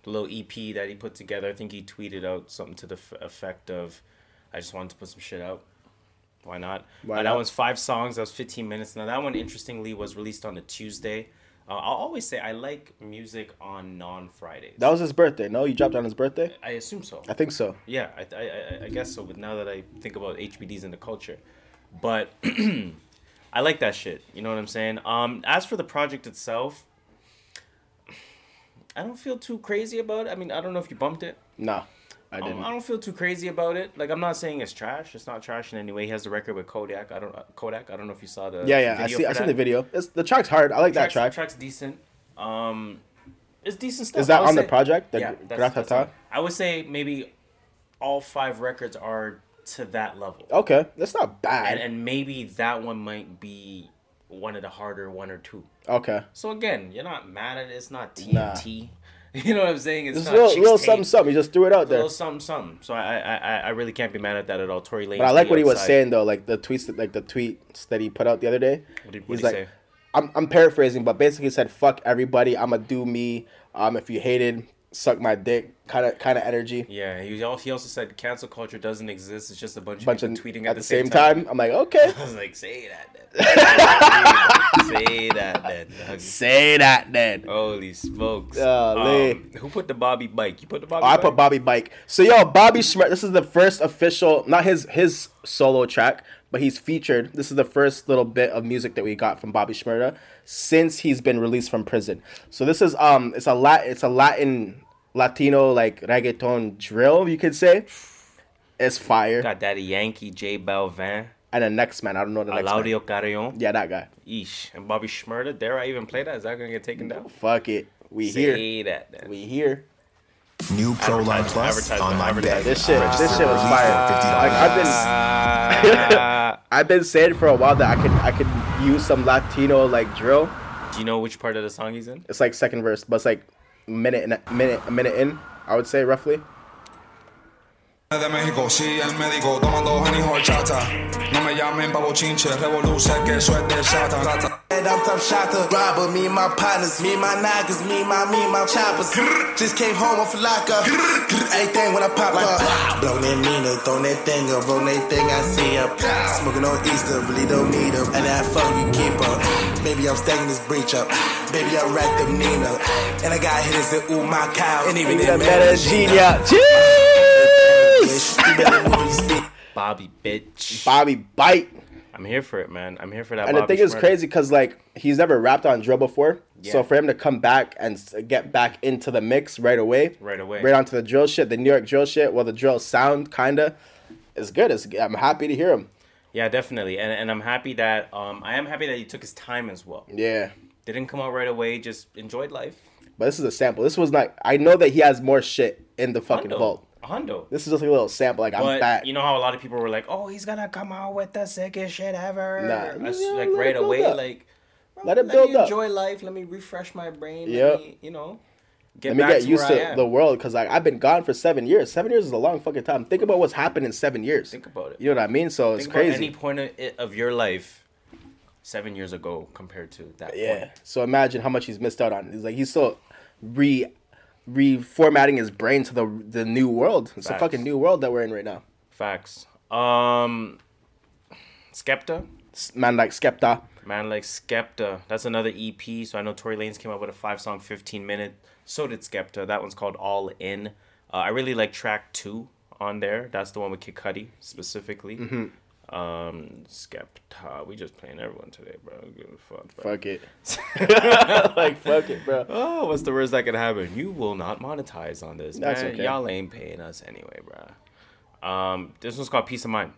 the little EP that he put together. I think he tweeted out something to the f- effect of, "I just wanted to put some shit out. Why not?" Why Uh, not? That one's five songs. That was 15 minutes. Now that one, interestingly, was released on a Tuesday. Uh, I'll always say I like music on non-Fridays. That was his birthday. No, you dropped on his birthday. I assume so. I think so. Yeah, I, I, I, I guess so. But now that I think about HBDs in the culture, but *clears throat* I like that shit. You know what I'm saying? Um, as for the project itself, I don't feel too crazy about it. I mean, I don't know if you bumped it. No, I Um, didn't. I don't feel too crazy about it. Like I'm not saying it's trash. It's not trash in any way. He has the record with Kodak. I don't uh, Kodak. I don't know if you saw the yeah, yeah. I see. I seen the video. It's, the track's hard. I like that track. Track's decent. Um, it's decent stuff. Is that on the project? The yeah, that's, that's on- I would say maybe all five records are to that level. Okay, that's not bad. And, and maybe that one might be one of the harder one or two. okay. So again, you're not mad at it. It's not Nah. *laughs* You know what I'm saying? It's a little, little something, something. You just threw it out A there. little something, something. So I, I, I, really can't be mad at that at all. Tory Lane. But I like what he was saying though, like the tweets, that, like the tweets that he put out the other day. What did- He's he like, say? I'm, I'm paraphrasing, but basically he said, "Fuck everybody. I'ma do me. Um, if you hated, suck my dick." Kind of, kind of energy. Yeah, he al- he also said cancel culture doesn't exist. It's just a bunch, Bunch of of tweeting at the same time. I'm like, okay. *laughs* I was like, say that. Then. *laughs* say that then. *laughs* dog. Say that then. Holy smokes! Um, who put the Bobby bike? You put the Bobby. Oh, I put Bobby Bike. So yo, Bobby Schmidt. This is the first official, not his his solo track, but he's featured. This is the first little bit of music that we got from Bobby Shmurda since he's been released from prison. So this is um, it's a lat, it's a Latin, Latino like reggaeton drill, you could say. It's fire. Got Daddy Yankee, J Balvin, And the next man, I don't know the next man. Eladio Carrion. Yeah, that guy. Eesh. And Bobby Shmurda. Dare I even play that? Is that gonna get taken down? Fuck it. We Say here. that then. We here. New Pro Proline Plus advertisement, online advertisement. day. This shit, this shit was fire. for 50. Like I've been, ah. *laughs* I've been saying for a while that I could, I could use some Latino like drill. Do you know which part of the song he's in? It's like second verse, but it's like minute and a minute, a minute in. I would say roughly. De México, sí, el médico, tomando Henny horchata. No me llamen pavo chinche, revoluce, que eso es de Satan. And I'm tough shot to robber. Me and my partners, me and my niggas, me and my, me and my choppers. Just came home off a lockup. Everything when I pop up. Blow that Nina, throw that thing up, roll that thing I see up. Smoking on Easter, really don't need them. And that fuck you keep up. Baby, I'm stacking this breach up. Baby, I racked up Nina. And I got hitters that ooh my cow. And even in Medellin. Bobby bitch. Bobby bite. I'm here for it, man. I'm here for that. And the Bobby thing is crazy because like he's never rapped on drill before. So for him to come back and get back into the mix right away, Right away. right onto the drill shit, the New York drill shit, well the drill sound kinda is good. It's, I'm happy to hear him. Yeah, definitely, and and I'm happy that um I am happy that he took his time as well. Yeah. Didn't come out right away. Just enjoyed life. But this is a sample. This was not. I know that he has more shit in the fucking vault. Hundo. This is just like a little sample. Like I'm back. you know how a lot of people were like, "Oh, he's gonna come out with the sickest shit ever." Nah. That's, Yeah, like right away, up. like Let it let build me up. enjoy life. Let me refresh my brain. Me, you know, get Let me get to used to the world because like I've been gone for seven years. Seven years is a long fucking time. Think about what's happened in seven years. Think about it. You know what I mean? So it's Think about crazy. any point of, of your life, seven years ago compared to that. Yeah. Point. So imagine how much he's missed out on. He's like he's still re reformatting his brain to the the new world. It's a fucking new world that we're in right now. Facts. Um, Skepta. Man like Skepta. Man like Skepta. That's another EP. So I know Tory Lanez came out with a five song, 15 minute. So did Skepta. That one's called All In. Uh, I really like track two on there. That's the one with Kid Cudi specifically. Mhm. Um, Skepta. We just playing everyone today, bro. Give a fuck. Bro. Fuck it. *laughs* like fuck it, bro. Oh, what's the worst that could happen? You will not monetize on this, That's man. okay. Y'all ain't paying us anyway, bro. Um, this one's called Peace of Mind.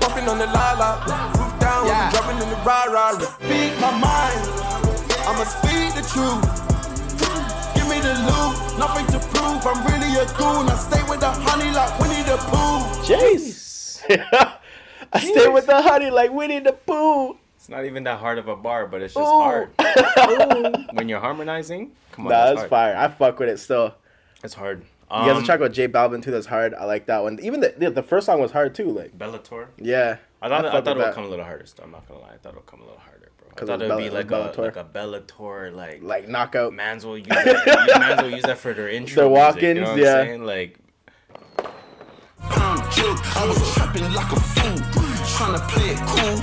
Puffing on the lala, roof down, yeah. jumping in the rah rah. Speak my mind, I'ma speak the truth. Give me the loot, nothing to prove. I'm really a goon. I stay with the honey like Winnie the Pooh. Jeez. *laughs* I stay with the honey like Winnie the Pooh. It's not even that hard of a bar, but it's just Ooh. hard. *laughs* when you're harmonizing, come on, Nah, that's that's fire. I fuck with it still. It's hard. You guys Um, will check out J Balvin too. That's hard. I like that one. Even the the, the first song was hard too. Like Bellator. yeah, I thought, I, fuck thought it with would that. come a little harder. Still, I'm not gonna lie. I thought it would come a little harder, bro. I 'Cause thought it it would be like Bellator. a like a Bellator, like like knockout. Mans will use that. *laughs* Mans will use that for their intro. Their music, you know walk-ins, what I'm yeah. saying? Like Pound joke, I was trapping like a fool. Trying to play it cool.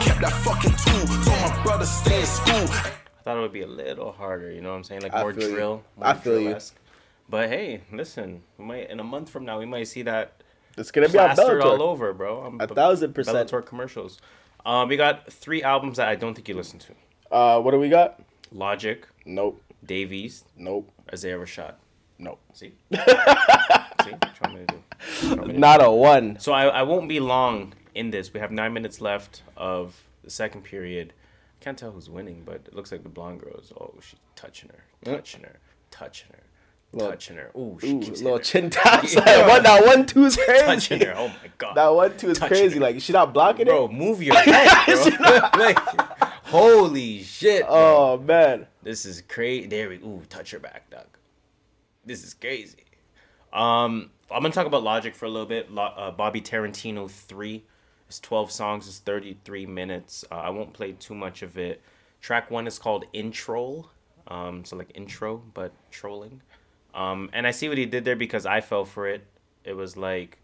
Kept that fucking tool. Told my brother stay in school. I thought it would be a little harder. You know what I'm saying? Like I more feel you. drill. More I feel you. drill-esque. But hey, listen, we might in a month from now we might see that It's gonna be on plastered Bellator. all over, bro. I'm A thousand percent. Bellator commercials. Um, we got three albums that I don't think you listen to. Uh, what do we got? Logic. Nope. Dave East. Nope. Isaiah Rashad. Nope. See. *laughs* See. What you want me to do? What you want me to Not do? a one. So I, I won't be long in this. We have nine minutes left of the second period. Can't tell who's winning, but it looks like the blonde girl is. Oh, she's touching her, touching her, touching her, Little- touching her. Ooh, she Ooh, keeps little chin taps. Yeah. One, that one two is *laughs* crazy. touching her. Oh my god. That one two is Touching crazy. her. Like she not blocking Bro, it. Bro, move your *laughs* head, bro. *laughs* like, holy shit. bro. Oh man. This is crazy. There we go. ooh, touch her back, dog. This is crazy. Um, I'm gonna talk about Logic for a little bit. Lo- uh, Bobby Tarantino three. It's 12 songs. It's 33 minutes. Uh, I won't play too much of it. Track one is called Intro. Um, so like intro, but trolling. Um, and I see what he did there because I fell for it. It was like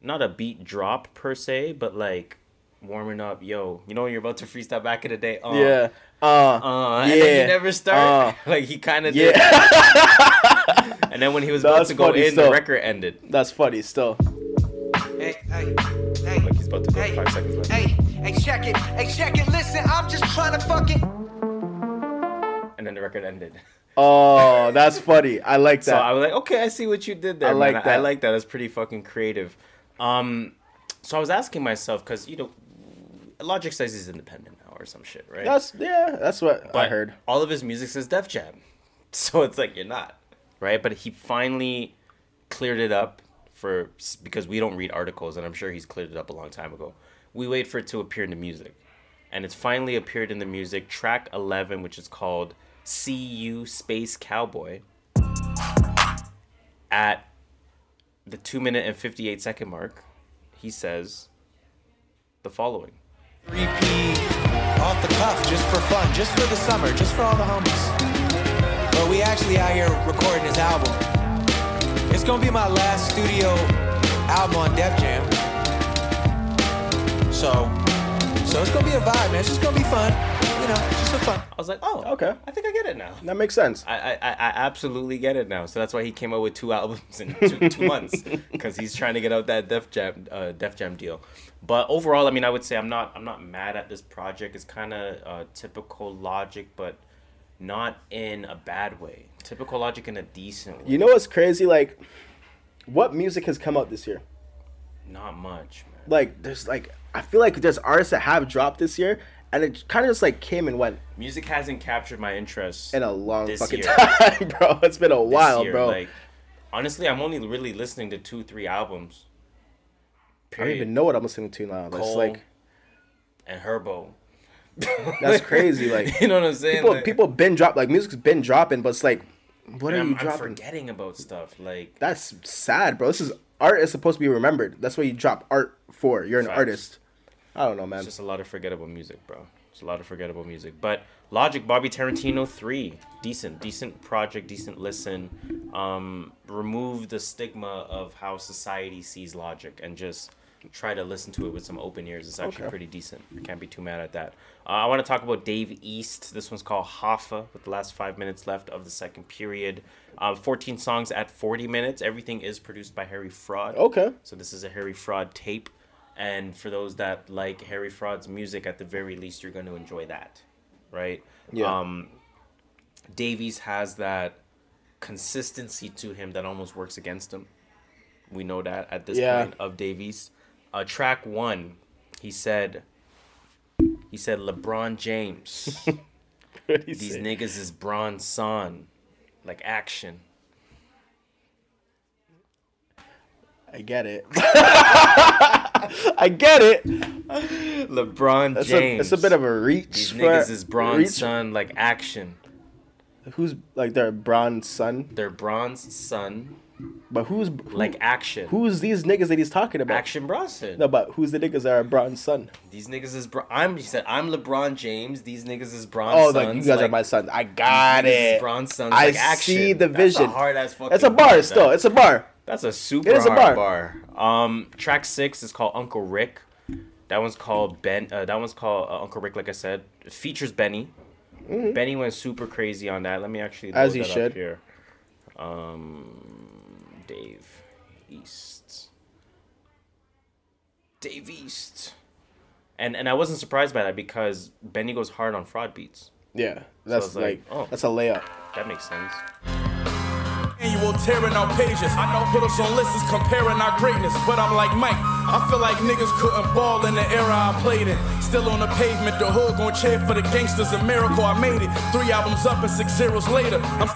not a beat drop per se, but like warming up. Yo, you know when you're about to freestyle back in the day. Uh, Yeah. Uh. uh, and then yeah. you never start. Uh. *laughs* like he kind of Yeah. did. *laughs* and then when he was about That's to go funny in, the record ended. That's funny still. Hey, hey, hey. Like he's about to go five seconds left. Hey, hey, check it. Hey, check it. Listen, I'm just trying to fucking. And then the record ended. Oh, that's funny. I like that. So I was like, okay, I see what you did there. I like man. I like that. That's pretty fucking creative. Um, so I was asking myself because you know, Logic says he's independent now or some shit, right? That's yeah. That's what I heard. All of his music says Def Jam, *laughs* so it's like you're not, right? But he finally cleared it up for because we don't read articles, and I'm sure he's cleared it up a long time ago. We wait for it to appear in the music, and it's finally appeared in the music. Track 11, which is called "See You Space Cowboy," at the two minute and 58 second mark, he says the following. Repeat off the cuff, just for fun, just for the summer, just for all the homies. But we actually out here recording this album. It's gonna be my last studio album on Def Jam. So, so it's gonna be a vibe, man. It's just gonna be fun. You know, it's just for fun. I was like, oh, Okay. I think I get it now. That makes sense. I, I, I I absolutely get it now. So that's why he came out with two *laughs* albums in two, two *laughs* months because he's trying to get out that Def Jam uh, Def Jam deal. But overall, I mean, I would say I'm not I'm not mad at this project. It's kind of uh, typical Logic, but not in a bad way. Typical Logic in a decent way. You know what's crazy? Like, what music has come out this year? Not much, man. Like, there's like, I feel like there's artists that have dropped this year, and it kind of just like came and went Music hasn't captured my interest in a long fucking year. *laughs* time, bro. It's been a this while, year. bro. Like, honestly, I'm only really listening to two, three albums. I don't even know what I'm listening to now. Cole like and Herbo. That's *laughs* crazy. Like, you know what I'm saying? People, Like- people been drop like music's been dropping, but it's like, what are I'm, you I'm forgetting about stuff like That's sad, bro. This is art is supposed to be remembered. That's what you drop art for. You're an Facts. artist. I don't know, man. It's just a lot of forgettable music, bro. It's a lot of forgettable music. But Logic, Bobby Tarantino, three, decent, decent project, decent listen. Um, remove the stigma of how society sees Logic and just try to listen to it with some open ears. It's actually Okay. pretty decent. I can't be too mad at that. Uh, I want to talk about Dave East. This one's called Hoffa with the last five minutes left of the second period. Um, 14 songs at 40 minutes. Everything is produced by Harry Fraud. Okay. So this is a Harry Fraud tape. And for those that like Harry Fraud's music, at the very least, you're going to enjoy that. Right? Yeah. Um, Dave East has that consistency to him that almost works against him. We know that at this Yeah. point of Dave East. Uh, track one, he said, he said LeBron James. *laughs* These say? niggas is Bron son, like action. I get it. *laughs* I get it. LeBron That's James. A, it's a bit of a reach. These for- niggas is Bron's reach. son, like action. Who's like their bronze son? They're Bron's son, But who's who, like action. Who's these niggas that he's talking about? Action Bronson. No, but who's the niggas that are Bron's son? These niggas is Bron. I'm. He said I'm LeBron James. These niggas is Bron. Oh, sons. like you guys are my son. I got these niggas is it. Bron sons, I like action. see the vision. hard-ass fucking It's a bar, bar still. It's a bar. That's a super It is a bar. bar. Um, track six is called Uncle Rick. That one's called Ben. Uh, that one's called uh, Uncle Rick. Like I said, it features Benny. Benny went super crazy on that. Let me actually Mm-hmm. As he that should. up here. Um, Dave East. Dave East. And and I wasn't surprised by that because Benny goes hard on fraud beats. Yeah, that's was like, oh, that's a layup. that makes sense. Annual tearing out pages. I know put us on lists comparing our greatness, but I'm like Mike. I feel like niggas couldn't ball in the era I played in. Still on the pavement, the hood gon' cheer for the gangsters. A miracle, I made it. Three albums up and six zeros later. I'm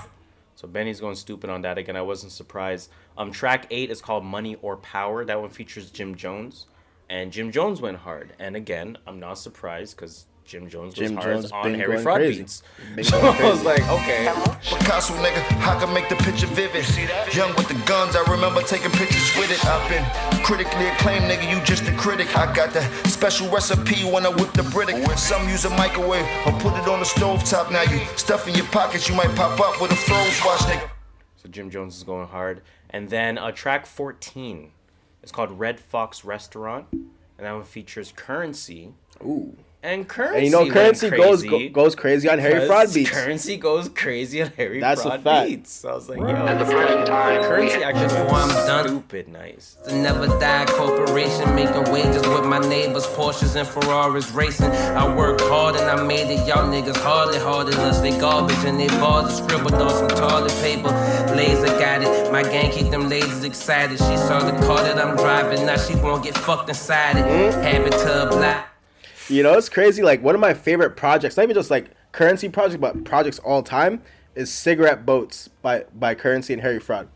So Benny's going stupid on that again. I wasn't surprised. Um, track eight is called "Money or Power." That one features Jim Jones, and Jim Jones went hard. And again, I'm not surprised because Jim Jones was Jim hard Jones on been Harry going Fraud crazy. beats. *laughs* So I was like, okay. Picasso nigga, I can make the picture vivid. Young with the guns, I remember taking pictures with it. I've been critically acclaimed, nigga, you just a critic. I got that special recipe when I whip the British. Some use a microwave or put it on the stove top. Now you stuff in your pockets, you might pop up with a froze watch, nigga. So Jim Jones is going hard. And then uh, track 14 is called Red Fox Restaurant, and that one features Currency. Ooh. And Currency. And you know, went currency goes crazy go, goes crazy on Harry because Fraud beats. Currency goes crazy on Harry That's a fact. beats. So I was like, yo, this Currency actually Before I'm done. stupid nice. The never die corporation making wages with my neighbors, Porsches and Ferraris racing. I worked hard and I made it. Y'all niggas hardly hard unless they garbage and they bars are scribbled on some toilet paper. Laser got it. My gang keep them ladies excited. She saw the car that I'm driving. Now she won't get fucked inside it. Mm-hmm. Habit to oblige. You know, it's crazy. Like one of my favorite projects, not even just like currency project, but projects all time, is "Cigarette Boats" by by Currency and Harry Fraud.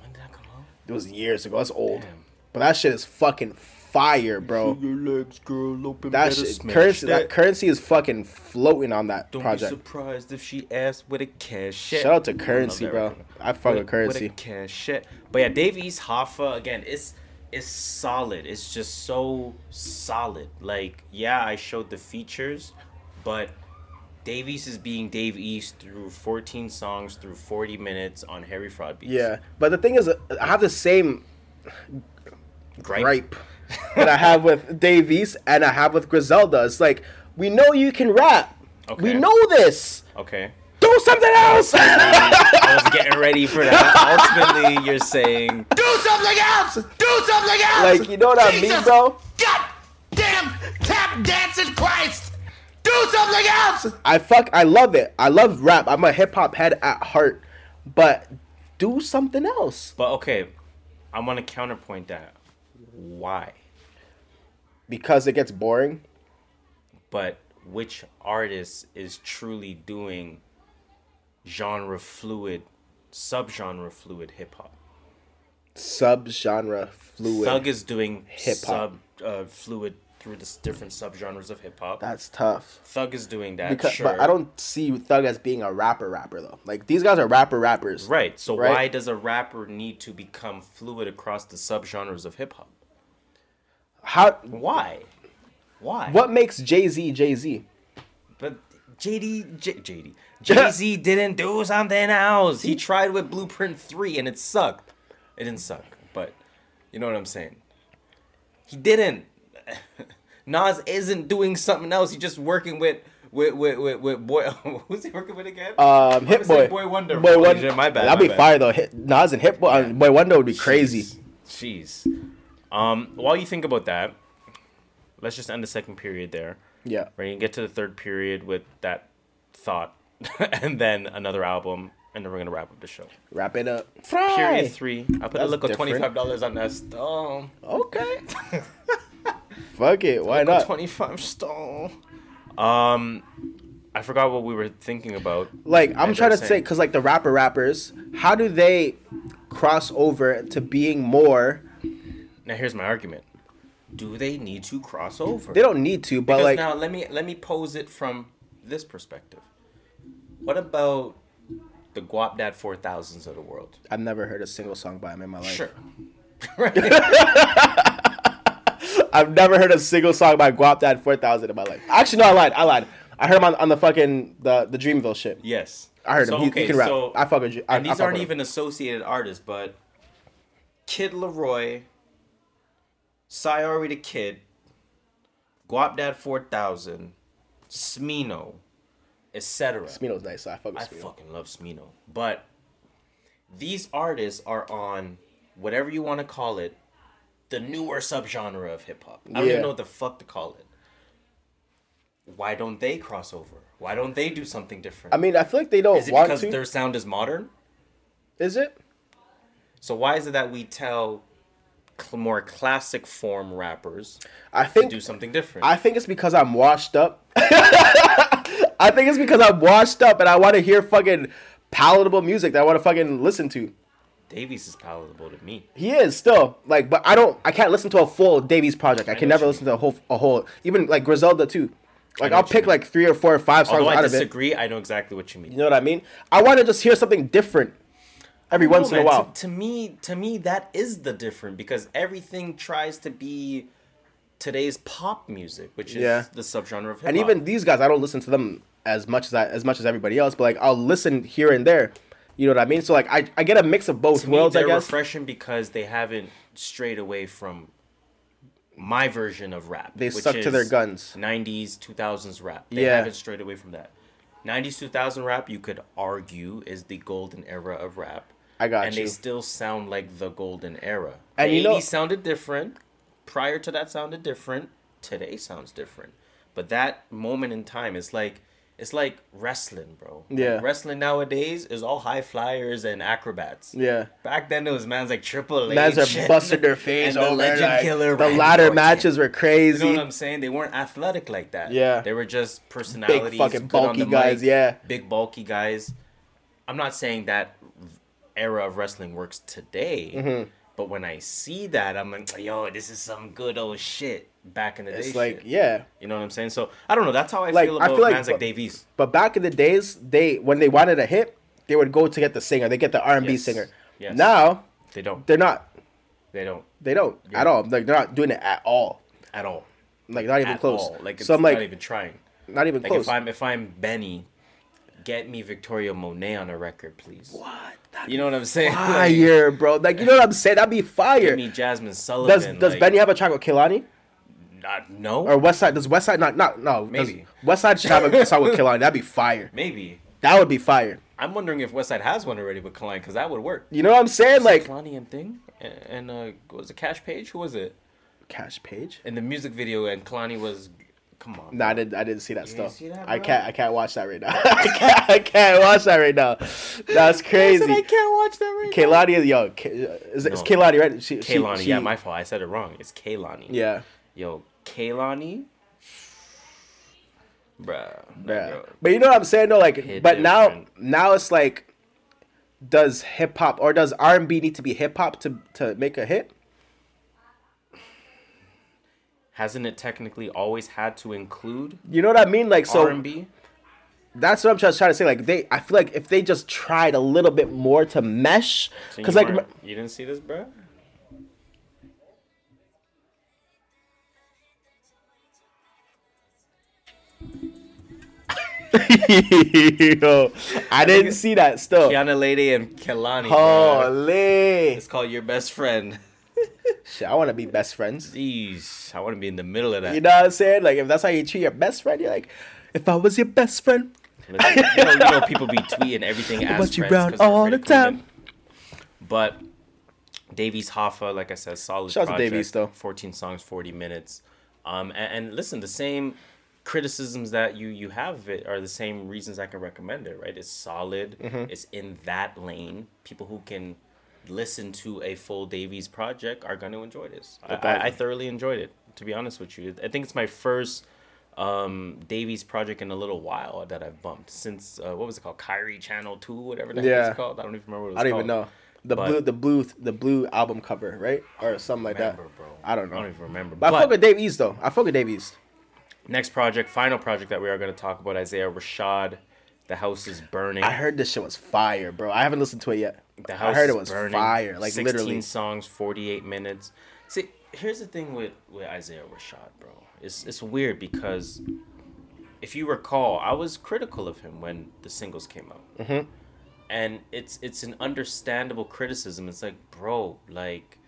When did that come out? It was years ago. That's old, but that shit is fucking fire, bro. Your legs, girl, open That shit, currency, that that. currency is fucking floating on that Don't project. be surprised if she asks with a cash. Shout out to Currency, bro. I fuck with Currency. With a cash shit. But yeah, Dave East Hoffa again. It's it's solid. It's just so solid. Like yeah, I showed the features, but Dave East is being Dave East through 14 songs through 40 minutes on Harry Fraud beats. Yeah, but the thing is, I have the same Gripe. gripe that I have with *laughs* Dave East and I have with Griselda. It's like we know you can rap. Okay. We know this. Okay. Do something else. *laughs* *laughs* I was getting ready for that. Ultimately, you're saying Do something else! Do something else! Like, you know what I mean, bro? God damn tap dancing Christ! Do something else! I fuck. I love it. I love rap. I'm a hip hop head at heart, but do something else But okay, I'm gonna counterpoint that. Why? because it gets boring. But which artist is truly doing genre fluid, subgenre fluid hip hop? Sub genre fluid. Thug is doing hip hop. sub uh, fluid through the different subgenres of hip hop. That's tough. Thug is doing that. Because, sure. but I don't see Thug as being a rapper rapper though. Like these guys are rapper rappers. Right. So Right? why does a rapper need to become fluid across the subgenres of hip hop? How? Why? Why? What makes Jay Z Jay Z? But JD, J, JD, Jay Z didn't do something else. He tried with Blueprint Three and it sucked. It didn't suck, but you know what I'm saying. He didn't. *laughs* Nas isn't doing something else. He's just working with with with with, with boy. *laughs* Who's he working with again? Um, Hit Boy. Boy Wonder. Boy Wonder. shit, My bad. That'd my be bad. fire though. Hit, Nas and Hit Boy. uh, Boy Wonder would be crazy. Jeez. Um, while you think about that, let's just end the second period there. Yeah. Right. You gonna get to the third period with that thought, *laughs* and then another album, and then we're gonna wrap up the show. Wrap it up. Period three. I put a look of twenty five dollars on that stone. Okay. *laughs* Fuck it. Why not? Twenty five stone. Um, I forgot what we were thinking about. Like I'm trying to they're say, because like the rapper rappers, how do they cross over to being more? Now here's my argument. Do they need to cross over? They don't need to, but because like now let me let me pose it from this perspective. What about the Guap Dad four thousands of the world? I've never heard a single song by him in my life. Sure. *laughs* I've never heard a single song by Guap Dad 4000 in my life. Actually, no, I lied. I lied. I heard him on, on the fucking the the Dreamville shit. Yes. I heard So, him. He, he okay, can rap. so- I fucking. I, and these fuck aren't him. even associated artists, but Kid LAROI, Sayori the Kid, Guap Dad 4000, Smino, etc. Smino's nice. So I fuck with I Smino. fucking love Smino. But these artists are on whatever you want to call it, the newer subgenre of hip hop. I don't Yeah. even know what the fuck to call it. Why don't they cross over? Why don't they do something different? I mean, I feel like they don't is it want because to. their sound is modern? Is it? So why is it that we tell cl- more classic form rappers I think do something different? I think it's because I'm washed up. *laughs* I think it's because I'm washed up and I want to hear fucking palatable music that I want to fucking listen to. Dave East is palatable to me. He is still like, but I don't. I can't listen to a full Dave East project. I can never listen to a whole, a whole, even like Griselda too. Like I'll pick like three or four or five songs Although I out of it. disagree, I know exactly what you mean. You know what I mean? I want to just hear something different every once No, in a while. To, to me, to me, that is the different because everything tries to be today's pop music, which is Yeah. the subgenre of hip hop. and even these guys, I don't listen to them as much as I, as much as everybody else. But like I'll listen here and there. You know what I mean? So like I, I get a mix of both to worlds. I they're guess. refreshing because they haven't strayed away from my version of rap. They stuck to their guns. 90s, 2000s rap. They Yeah. haven't strayed away from that. 90s, 2000 rap, you could argue, is the golden era of rap. I got and you. they still sound like the golden era. And the you know- 80s sounded different. Prior to that sounded different. Today sounds different. But that moment in time is like it's like wrestling, bro. Like, Yeah. wrestling nowadays is all high flyers and acrobats. Yeah. Back then it was man's like Triple H. Mans are and- busting their *laughs* face and the. Legend like, Killer. the Randy ladder Orton. matches were crazy. You know what I'm saying? They weren't athletic like that. Yeah. They were just personalities. Big fucking bulky guys, mic, yeah. Big bulky guys. I'm not saying that era of wrestling works today, Mhm. but when I see that, I'm like, yo, this is some good old shit back in the It's day. like, shit. yeah. You know what I'm saying? So I don't know. That's how I Like, feel I about feel like- bands like Dave East. But back in the days, they when they wanted a hit, they would go to get the singer. They get the R and B singer. Yes. Now They don't. they're not. They don't They don't at all. Like they're not doing it at all. at all. Like not even At close. all. Like it's so I'm like not even trying. not even like close. if I'm if I'm Benny, get me Victoria Monet on a record, please. What? You know what I'm saying? *laughs* fire, bro. Like you know what I'm saying? That'd be fire. Give me Jazmine Sullivan. Does does like, Benny have a track with Kehlani? Uh, no. Or West Side? Does West Side not not no? Maybe. West Side should have a song with Kehlani. That'd be fire. Maybe. That would be fire. I'm wondering if Westside has one already with Kehlani because that would work. You know what I'm saying? Like Kehlani and Thing and, and uh, was it Cash Page? Who was it? Cash Page. In the music video, and Kehlani was, come on. Nah, I didn't. I didn't see that You didn't stuff. see that, I can't. I can't watch that right now. *laughs* I can't. I can't watch that right now. That's crazy. I can't watch that right Kehlani is yo. K- Is it's No. Kehlani right? She, she- Kehlani, she- yeah, my fault. I said it wrong. It's Kehlani. Yeah. Yo, Kehlani. Bruh. that Yeah. girl- But you know what I'm saying though, like, Hit but now now it's like, does hip hop or does R and B need to be hip hop to to make a hit? Hasn't it technically always had to include You know what I mean? Like, so R&B? that's what I'm just trying to say. Like, they, I feel like if they just tried a little bit more to mesh, because you like, you didn't see this, bro. *laughs* yo, I didn't see that stuff. Kiana Ledé and Kehlani. Holy, It's called Your Best Friend. *laughs* Shit, I want to be best friends. Jeez, I want to be in the middle of that. You know what I'm saying? Like if that's how you treat your best friend, you're like, if I was your best friend, Listen, you, know, you know, people be tweeting everything *laughs* as want you friends around 'cause they're all the time. But Dave East Hoffa, like I said, solid Shout out to project. Dave East, though. 14 songs, 40 minutes. Um, and, and listen, the same criticisms that you you have of it are the same reasons I can recommend it. Right? It's solid. Mhm. It's in that lane. People who can listen to a full Dave East project are going to enjoy this. I, I, I thoroughly enjoyed it. To be honest with you, I think it's my first um Dave East project in a little while that I've bumped since uh, what was it called Kyrie Channel Two whatever that Yeah. was called I don't even remember what it was I don't even know the But- blue, the blue, the blue album cover, right, or something like that. bro. I don't know. I don't even remember. But, I But- fuck with Dave East though. I fuck with Dave East. Next project, final project that we are going to talk about, Isaiah Rashad. The house is burning. I heard this shit was fire, bro. I haven't listened to it yet. The I heard it was burning. fire, like 16 literally. songs, 48 minutes. See, here's the thing with with Isaiah Rashad, bro. It's it's weird because if you recall, I was critical of him when the singles came out. Mhm. And it's it's an understandable criticism. It's like, bro, like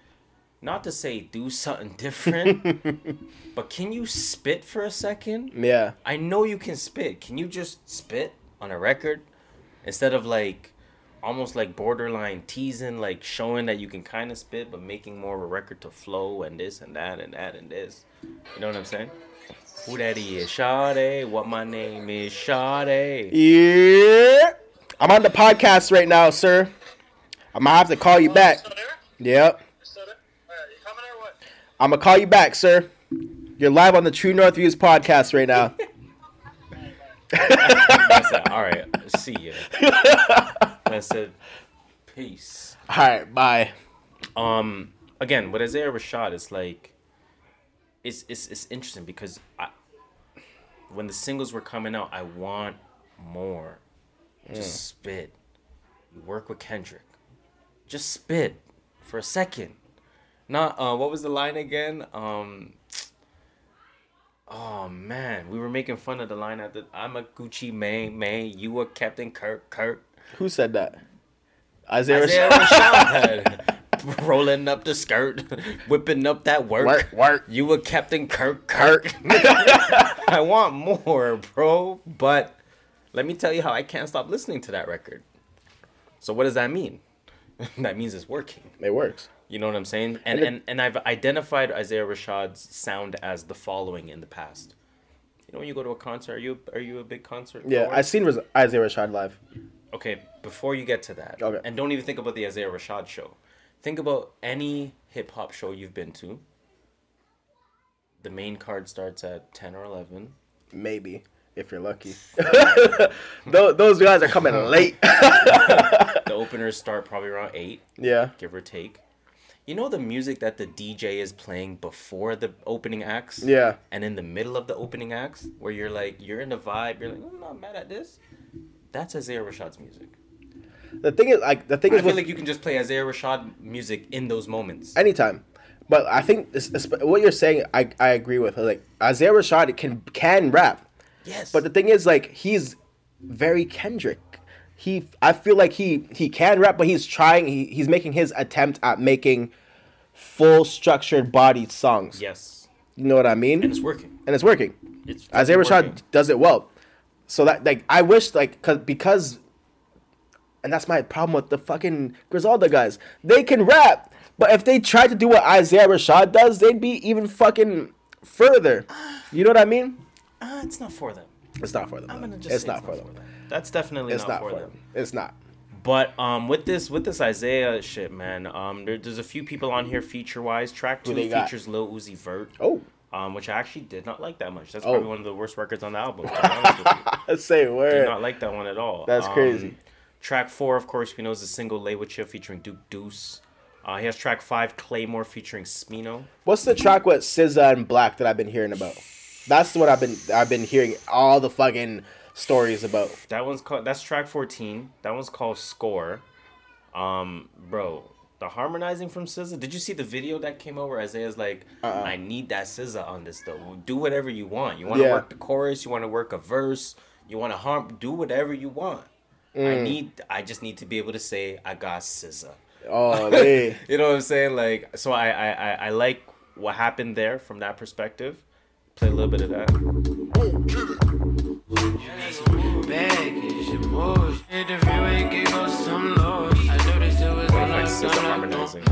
not to say do something different, *laughs* but can you spit for a second? Yeah. I know you can spit. Can you just spit on a record instead of like almost like borderline teasing, like showing that you can kind of spit, but making more of a record to flow and this and that and that and this. You know what I'm saying? Who that is? Sade. What my name is? Sade. Yeah. I'm on the podcast right now, sir. I'm gonna have to call you back. Yep. I'm gonna call you back, sir. You're live on the True North Views podcast right now. *laughs* *laughs* Said, all right, see ya. *laughs* I said, peace. All right, bye. Um, again, with Isaiah Rashad, it's like, it's it's it's interesting because I, when the singles were coming out, I want more. Just Mm. spit. You work with Kendrick. Just spit for a second. Not uh, what was the line again? Um. Oh man, we were making fun of the line at the I'm a Gucci man, man. You a Captain Kirk, Kirk. Who said that? Isaiah, Isaiah Rashad. *laughs* *laughs* Rolling up the skirt, *laughs* whipping up that work. Work, work. You a Captain Kirk, Kirk. I want more, bro. But let me tell you how I can't stop listening to that record. So what does that mean? that means it's working. It works. You know what I'm saying? And And it- and, and I've identified Isaiah Rashad's sound as the following in the past. You know when you go to a concert, are you are you a big concert? Yeah, goer? I seen Isaiah Rashad live. Okay, before you get to that, Okay. and don't even think about the Isaiah Rashad show. Think about any hip hop show you've been to. The main card starts at ten or eleven. Maybe if you're lucky. *laughs* *laughs* Those guys are coming late. *laughs* the openers start probably around eight. Yeah. give or take. You know the music that the DJ is playing before the opening acts. Yeah. And in the middle of the opening acts, where you're like, you're in the vibe, you're like, I'm not mad at this. That's Isaiah Rashad's music. The thing is, like, the thing I is, I feel with like you can just play Isaiah Rashad music in those moments. anytime. But I think this, what you're saying, I, I agree with. Like Isaiah Rashad can can rap. Yes. But the thing is, like, he's very Kendrick. He, I feel like he he can rap, but he's trying. He, he's making his attempt at making full structured bodied songs. Yes. You know what I mean? And it's working. And it's working. It's Isaiah Rashad working. does it well. So that like I wish like cause because and that's my problem with the fucking Griselda guys. They can rap, but if they tried to do what Isaiah Rashad does, they'd be even fucking further. You know what I mean? Uh, it's not for them. It's not for them. I'm gonna just it's say not it's for not them. for That's definitely It's not, not for them. them. It's not. But um, with this with this Isaiah shit, man, um, there, there's a few people on here feature wise. Track two they got? features Lil Uzi Vert. Oh. Um, which I actually did not like that much. That's Oh. probably one of the worst records on the album. to be honest with you. *laughs* Say Did word. not like that one at all. That's Um, crazy. Track four, of course, we know is a single "Lay with You" featuring Duke Deuce. Uh, he has track five, Claymore featuring Smino. What's the track with SZA and 6LACK that I've been hearing about? That's what I've been I've been hearing all the fucking stories about. That one's called. That's track fourteen. That one's called Score. Um, bro, the harmonizing from SZA. Did you see the video that came over? Isaiah's like, Uh-uh. I need that SZA on this though. Do whatever you want. You want to Yeah. work the chorus. You want to work a verse. You want to harm. Do whatever you want. I Mm. need. I just need to be able to say I got SZA. Oh, *laughs* man. you know what I'm saying? Like, so I, I, I, I like what happened there from that perspective. Play a little bit of that. Perfect system harmonizing.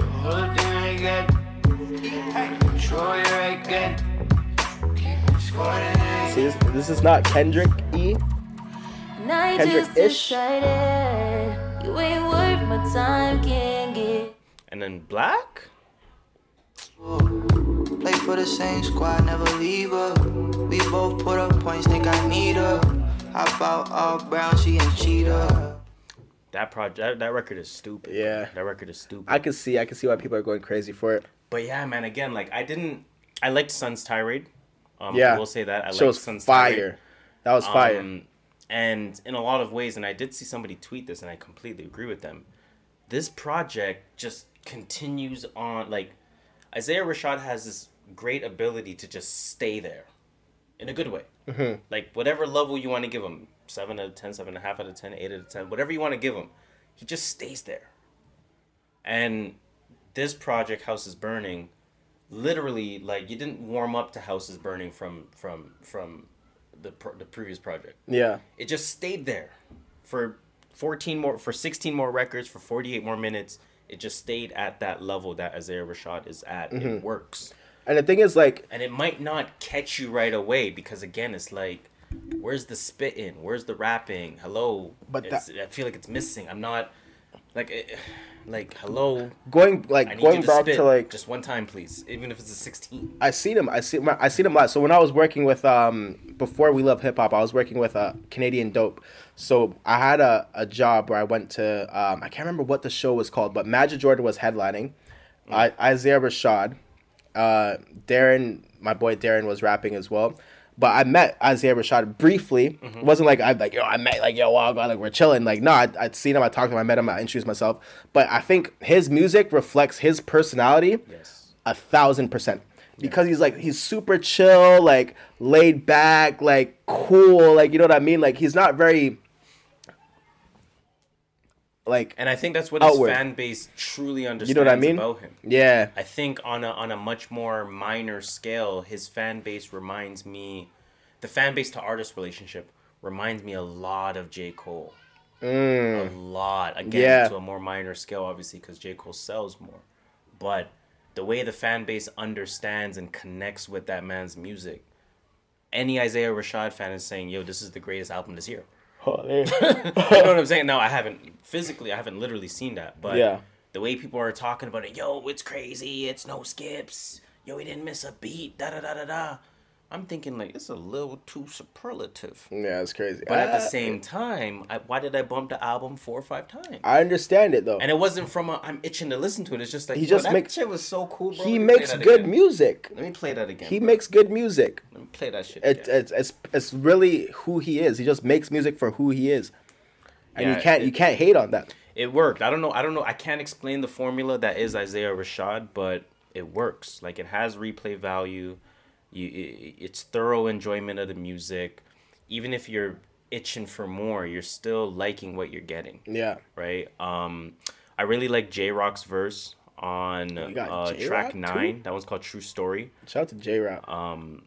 See, this, this is not Kendrick E. And I Kendrick just ish. decided you ain't worth my time, can't get. And then 6LACK? Play for the same squad, never leave her. We both put up points, think I need her. Hop out all brown, she ain't cheater. That project, that, that record is stupid. Yeah. That record is stupid. I can see, I can see why people are going crazy for it. But yeah, man, again, like I didn't, I liked Sun's tirade. Um, Yeah. I will say that I Show liked was Sun's fire. tirade. That was fire. Um, and in a lot of ways, and I did see somebody tweet this, and I completely agree with them. This project just continues on. Like Isaiah Rashad has this great ability to just stay there, in a good way. Mhm. Like whatever level you want to give him, seven out of ten, seven and a half out of ten, eight out of ten, whatever you want to give him, he just stays there. And this project, House is Burning, literally like you didn't warm up to House is Burning from from from the pro- the previous project. Yeah. It just stayed there for 14 more for 16 more records for 48 more minutes. It just stayed at that level that Isaiah Rashad is at. Mhm. It works. And the thing is, like, And it might not catch you right away because again, it's like, where's the spitting? Where's the rapping? Hello. But It's- I feel like it's missing. I'm not like, eh, like hello. Going- like, going to back to, like- just one time, please, even if it's a 16. I seen him. I see. I seen him live. So when I was working with um before we love hip hop, I was working with uh, Canadian Dope. So I had a, a job where I went to um I can't remember what the show was called, but Magic Jordan was headlining. I, Isaiah Rashad, uh, Darren, my boy Darren was rapping as well. But I met Isaiah Rashad briefly. It wasn't like I like yo I met like yo wow God like we're chilling like no I'd, I'd seen him I talked to him I met him I introduced myself. But I think his music reflects his personality. Yes. A thousand percent because he's like he's super chill like laid back like cool like you know what I mean like he's not very like And I think that's what outward. his fan base truly understands You know what I mean? about him. Yeah. I think on a on a much more minor scale, his fan base reminds me, the fan base to artist relationship reminds me a lot of J Cole. Mm. A lot. Again, Yeah. to a more minor scale, obviously, because J Cole sells more. But the way the fan base understands and connects with that man's music, any Isaiah Rashad fan is saying, "Yo, this is the greatest album this year." Oh, *laughs* you know what I'm saying? No, I haven't physically, I haven't literally seen that, but Yeah. the way people are talking about it, yo, it's crazy, it's no skips, yo, he didn't miss a beat, da da da da da. I'm thinking like it's a little too superlative. Yeah, it's crazy. But at the same time, I, why did I bump the album four or five times? I understand it though. And it wasn't from a I'm itching to listen to it. It's just like He just makes- shit was so cool, bro. he Let me play makes good again. music. Let me play that again. He bro. makes good music. Let me play that shit. It, again. it's it's it's really who he is. He just makes music for who he is, and Yeah, you can't it- you can't hate on that. It worked. I don't know. I don't know. I can't explain the formula that is Isaiah Rashad, but it works. Like it has replay value. You, it, it's thorough enjoyment of the music. Even if you're itching for more, you're still liking what you're getting. Yeah. Right. Um, I really like Jay Rock's verse on uh, Jay Rock, track too? nine. That one's called True Story. Shout out to Jay Rock. Um,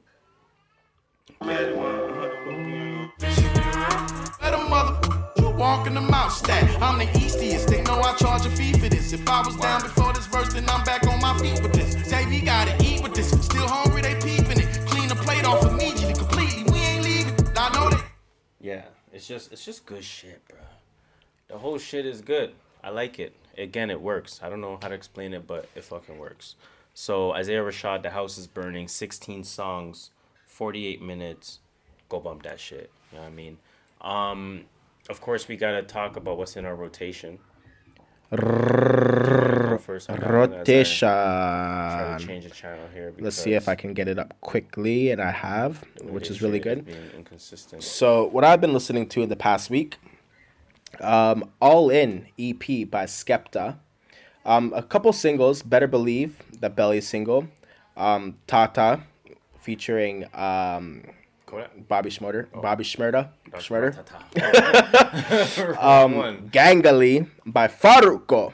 Let a mother you walk in the mouth stack. I'm the eastiest. They know I charge a fee for this. If I was down before this verse, then I'm back on my feet with this. Say we gotta eat with this. Still hungry, off immediately, completely. We ain't leaving. I know that. Yeah, it's just it's just good shit, bro. The whole shit is good. I like it. Again, it works. I don't know how to explain it, but it fucking works. So Isaiah Rashad, The House is Burning, 16 songs, 48 minutes. Go bump that shit. You know what I mean? Um, of course, we gotta talk about what's in our rotation. First on that one as I Rotation. Try to change the channel here. Let's see if I can get it up quickly, and I have, which is really good. So what I've been listening to in the past week, um, All In EP by Skepta, um, a couple singles, Better Believe, the Belly single, um, Tata, featuring um, Bobby Schmurder, Bobby Shmurda. Schmurder, *laughs* um. Gangalee by Farruko,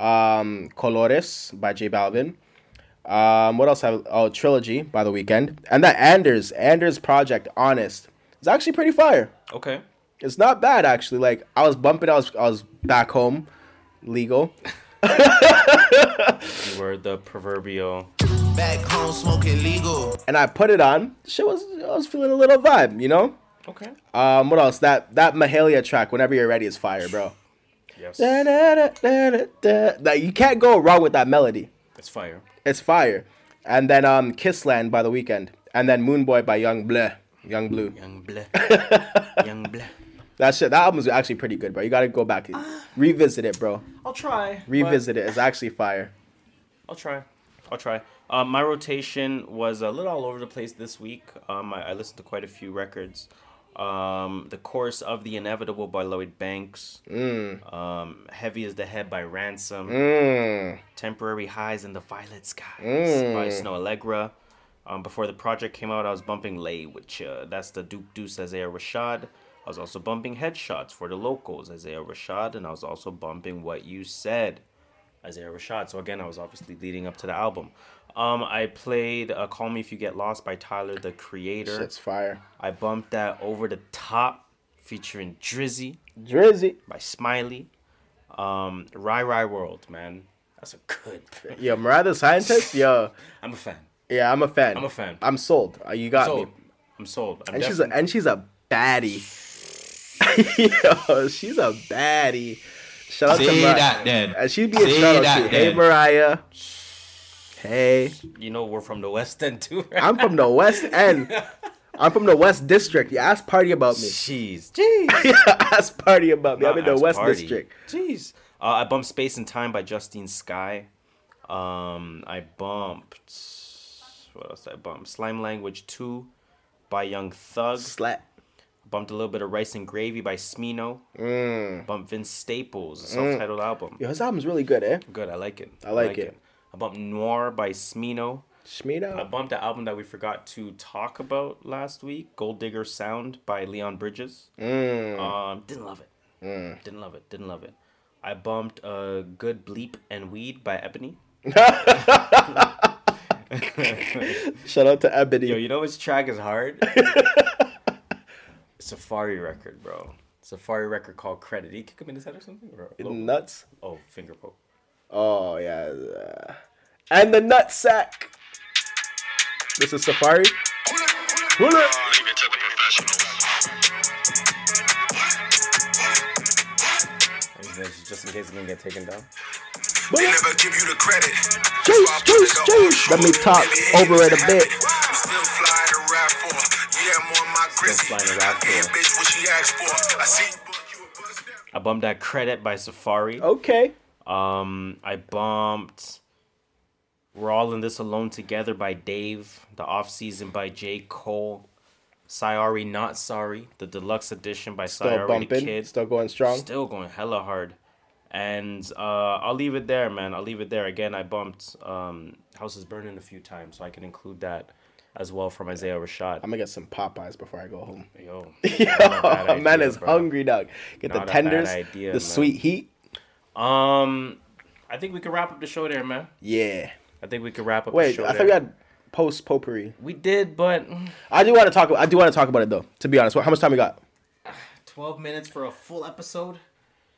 Um, Colores by J Balvin. Um, what else? Have oh Trilogy by the Weeknd, and that Anders Anders project Honest. It's actually pretty fire. Okay. It's not bad actually. Like I was bumping, I was I was back home, legal. *laughs* You were the proverbial. Back home smoking legal. and I put it on. Shit was I was feeling a little vibe, you know. Okay. Um, what else? That that Mahalia track, "Whenever You're Ready," is fire, bro. Yes. Da, da, da, da, da, da. You can't go wrong with that melody. It's fire. It's fire. And then um, "Kissland" by the Weeknd, and then "Moon Boy" by Young Bleh, Yung Bleu. Young Bleh. *laughs* Young Bleh. That shit. That album's actually pretty good, bro. You gotta go back, revisit it, bro. I'll try. Revisit it. It's actually fire. I'll try. I'll try. Um, my rotation was a little all over the place this week. Um, I, I listened to quite a few records. Um, the Course of the Inevitable by Lloyd Banks. Mm. Um, Heavy as the Head by Ransom. Mm. Temporary Highs in the Violet Skies Mm. by Snoh Aalegra. Um, before the project came out, I was bumping Lay, which uh, that's the Duke Deuce Isaiah Rashad. I was also bumping Headshots for the locals, Isaiah Rashad, and I was also bumping What You Said, Isaiah Rashad. So again, I was obviously leading up to the album. Um, I played uh, "Call Me If You Get Lost" by Tyler the Creator. Shit's fire. I bumped that "Over the Top" featuring Drizzy. Drizzy. by Smiley. Um, Ry Ry World, man, that's a good. Thing. Yo, Mariah the Scientist. *laughs* Yo, I'm a fan. yeah, I'm a fan. I'm a fan. I'm sold. Uh, you got sold. me. I'm sold. I'm and she's a, and she's a baddie. *laughs* *laughs* Yo, she's a baddie. Shout out to Say Mariah. that then. And she'd be a shout out that to Hey. Mariah. Hey, you know we're from the West End too. Right? I'm from the West End. *laughs* I'm from the West District. You ask party about me. Jeez, jeez. *laughs* yeah, ask party about me. I'm in the West Party. District. Jeez. Uh, I bumped Space and Time by Justine Skye. Um, I bumped. What else did I bump? Slime Language 2 by Young Thug. Slap. Bumped a little bit of Rice and Gravy by Smino. Mm. Bumped Vince Staples, a Mm. self-titled album. Yo, his album's really good, eh? Good, I like it. I like it. I bumped Noir by Smino. Smino. I bumped the album that we forgot to talk about last week, Gold Digger Sound by Leon Bridges. Mm. Um, didn't love it. Mm. Didn't love it. Didn't love it. I bumped uh, Good Bleep and Weed by Ebony. *laughs* Shout out to Ebony. Yo, you know which track is hard? *laughs* Safaree record, bro. Safaree record called Credit. He kick him in his head or something? Or? Nuts. Oh, finger poke. Oh yeah. And the nut sack. This is Safaree. Pull it. Is this Just in case it's gonna get taken down. They never give you the credit. Jeez, jeez, jeez. Let me talk over it a bit. I'm Still flying a rap for. Yeah, I'm on my grizzly. flying a for. bitch, what she asked for. I see I bumped that Credit by Safaree. Okay. Um, I bumped We're All in This Alone Together by Dave. The Off Season by J. Cole. Sayari Not Sorry. The deluxe edition by Still Sayari bumping. Kid. Still going strong. Still going hella hard. And uh, I'll leave it there, man. I'll leave it there. Again, I bumped um, House is Burning a few times, so I can include that as well from Isaiah Rashad. I'm gonna get some Popeyes before I go home. Yo, *laughs* Yo, not a bad man is bro. hungry, dog. Get Not the tenders, idea, the man. sweet heat. Um, I think we could wrap up the show there, man. Yeah. I think we could wrap up. the Wait, show I there. thought we had post potpourri. We did, but I do want to talk. I do want to talk about it though. To be honest, how much time we got? twelve minutes for a full episode.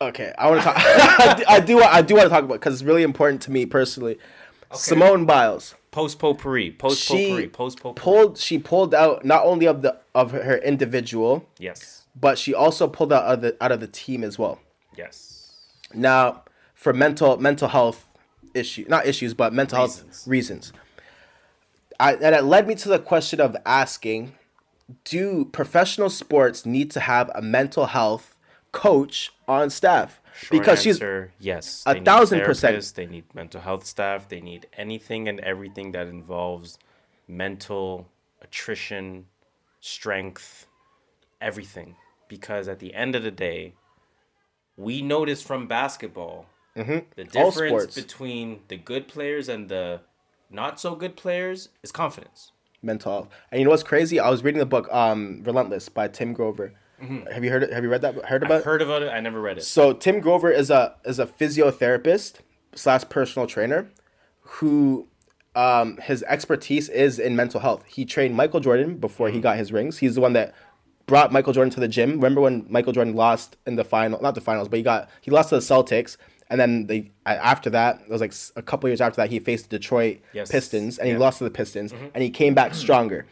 Okay, I want to talk. *laughs* I do- I do. I do want to talk about because it's really important to me personally. Simone Biles. Post potpourri, post She potpourri, post potpourri. pulled. She pulled out not only of the of her individual, Yes, but she also pulled out of the out of the team as well. yes. Now, for mental mental health issue, not issues, but mental health reasons. I, and it led me to the question of asking: Do professional sports need to have a mental health coach on staff? Short answer, yes. a thousand percent. They need mental health staff. They need anything and everything that involves mental attrition, strength, everything. Because at the end of the day, we notice from basketball Mhm. the difference between the good players and the not so good players is confidence. mental health. And you know what's crazy? I was reading the book um, "Relentless" by Tim Grover. Mhm. Have you heard? It? Have you read that? Heard about? I've heard about it. I never read it. So Tim Grover is a is a physiotherapist, slash personal trainer who um, his expertise is in mental health. He trained Michael Jordan before he got his rings. He's the one that brought Michael Jordan to the gym. Remember when Michael Jordan lost in the final, not the finals, but he got he lost to the Celtics, and then they after that it was like a couple years after that he faced the Detroit Yes. Pistons and he lost to the Pistons Mhm. and he came back stronger.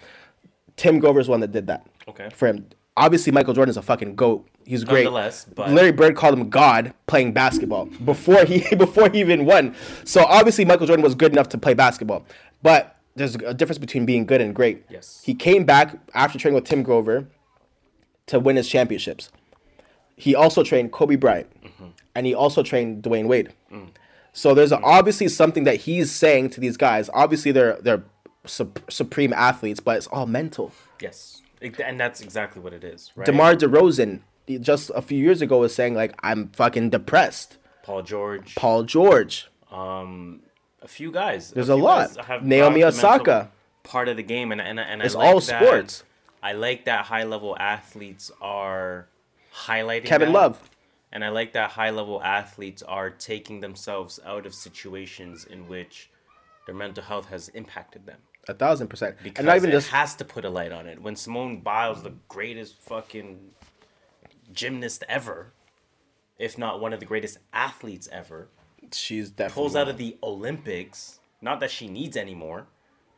Tim Grover's one that did that. Okay. For him, obviously Michael Jordan is a fucking goat. He's great. Nonetheless, but- Larry Bird called him God playing basketball *laughs* before he *laughs* before he even won. So obviously Michael Jordan was good enough to play basketball. But there's a difference between being good and great. Yes. He came back after training with Tim Grover to win his championships. He also trained Kobe Bryant, and he also trained Dwyane Wade. So there's a, obviously something that he's saying to these guys. Obviously they're they're sup- supreme athletes, but it's all mental. Yes, and that's exactly what it is. Right? DeMar DeRozan just a few years ago was saying like I'm fucking depressed. Paul George. Paul George. Um, a few guys. There's a a lot. Naomi brought the mental Osaka. Part of the game, and and and It's like all sports. I like that high level athletes are highlighting Kevin that. Love. and I like that high level athletes are taking themselves out of situations in which their mental health has impacted them. A thousand percent. Because And not even it just has to put a light on it. When Simone Biles, the greatest fucking gymnast ever, if not one of the greatest athletes ever, she's definitely pulls out of the Olympics. Not that she needs anymore,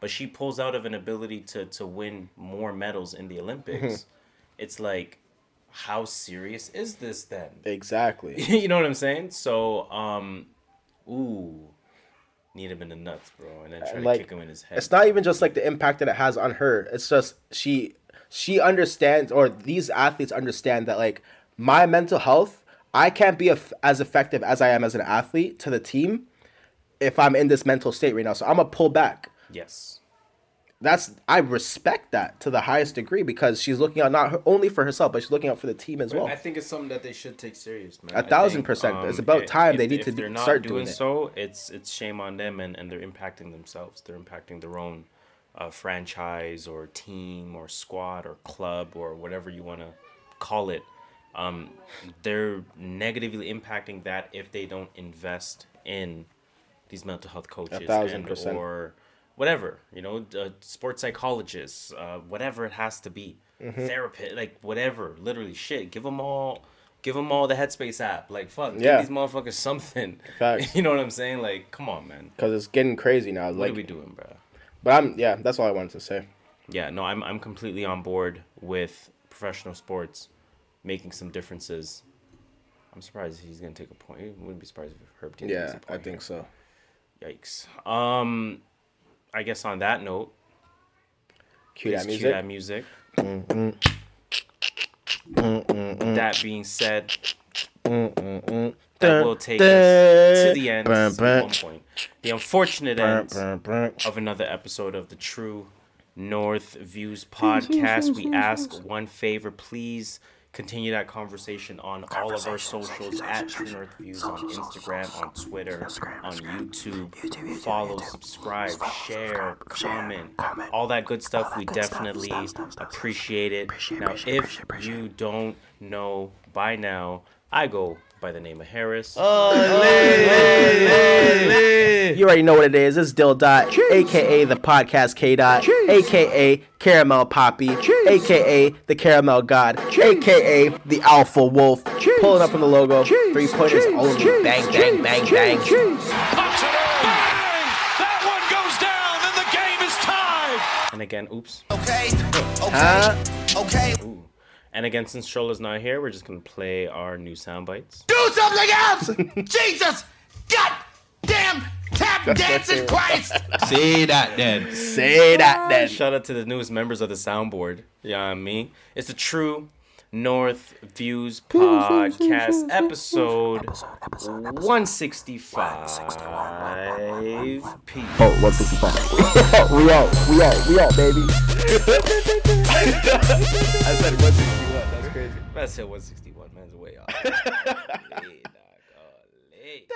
but she pulls out of an ability to to win more medals in the Olympics. *laughs* It's like, how serious is this then? Exactly. *laughs* you know what I'm saying? So, um, ooh, need him in the nuts, bro, and then try And, to like kick him in his head. it's not even just like the impact that it has on her. It's just she she understands or these athletes understand that like my mental health, I can't be as effective as I am as an athlete to the team if I'm in this mental state right now. So I'm gonna pull back. Yes. That's I respect that to the highest degree because she's looking out not her, only for herself, but she's looking out for the team as well. I think it's something that they should take serious, man. A I thousand think, percent. Um, it's about i- time they need if to they're do, not start doing doing it. so. It's it's shame on them, and, and they're impacting themselves. They're impacting their own uh, franchise or team or squad or club or whatever you want to call it. Um, they're negatively impacting that if they don't invest in these mental health coaches thousand and percent. or whatever you know, uh, sports psychologists, uh, whatever it has to be, Mhm. therapist, like whatever. Literally, shit. Give them all. Give them all the Headspace app. Like, fuck, Yeah. give these motherfuckers something. *laughs* Facts. You know what I'm saying? Like, come on, man. Because it's getting crazy now. like, What are we doing, bro? But I'm yeah, that's all I wanted to say. Yeah, no, I'm I'm completely on board with professional sports making some differences. I'm surprised he's gonna take a point. I wouldn't be surprised if Herb Dean Yeah, a point I think here. so. Yikes. Um, I guess on that note, Cue that please music. music. Mm-mm. Mm-mm-mm. That being said, that will take us to the end Brr, at one point. The unfortunate end brr, brr. of another episode of the True North Views podcast. We ask one favor, please continue that conversation on all of our socials at True North Views on Instagram, on Twitter, on YouTube. Follow, subscribe, share, comment, all that good stuff. We definitely appreciate it. Now, if you don't know by now, I go by the name of Harris. Oh, you already know what it is. It's Dill Dot, aka the podcast K Dot, aka Caramel Poppy, aka the Caramel God, aka the Alpha Wolf. Pulling up from the logo, three pointers only. Bang, bang, bang, bang. And again, oops. Okay. Huh? Okay. Ooh. And again, since Shola's not here, we're just gonna play our new sound bites. Do something else! *laughs* Jesus! God damn tap *laughs* dancing Christ! *laughs* Say that then. Say that then. Shout out to the newest members of the soundboard. Yeah, you know what I mean? It's the True North Views Podcast, episode 165. Peace. Oh, 165. we out, we out, we out, baby. I said 161. That's crazy. I said 161, man's way off. Hey, dog, oh, hey.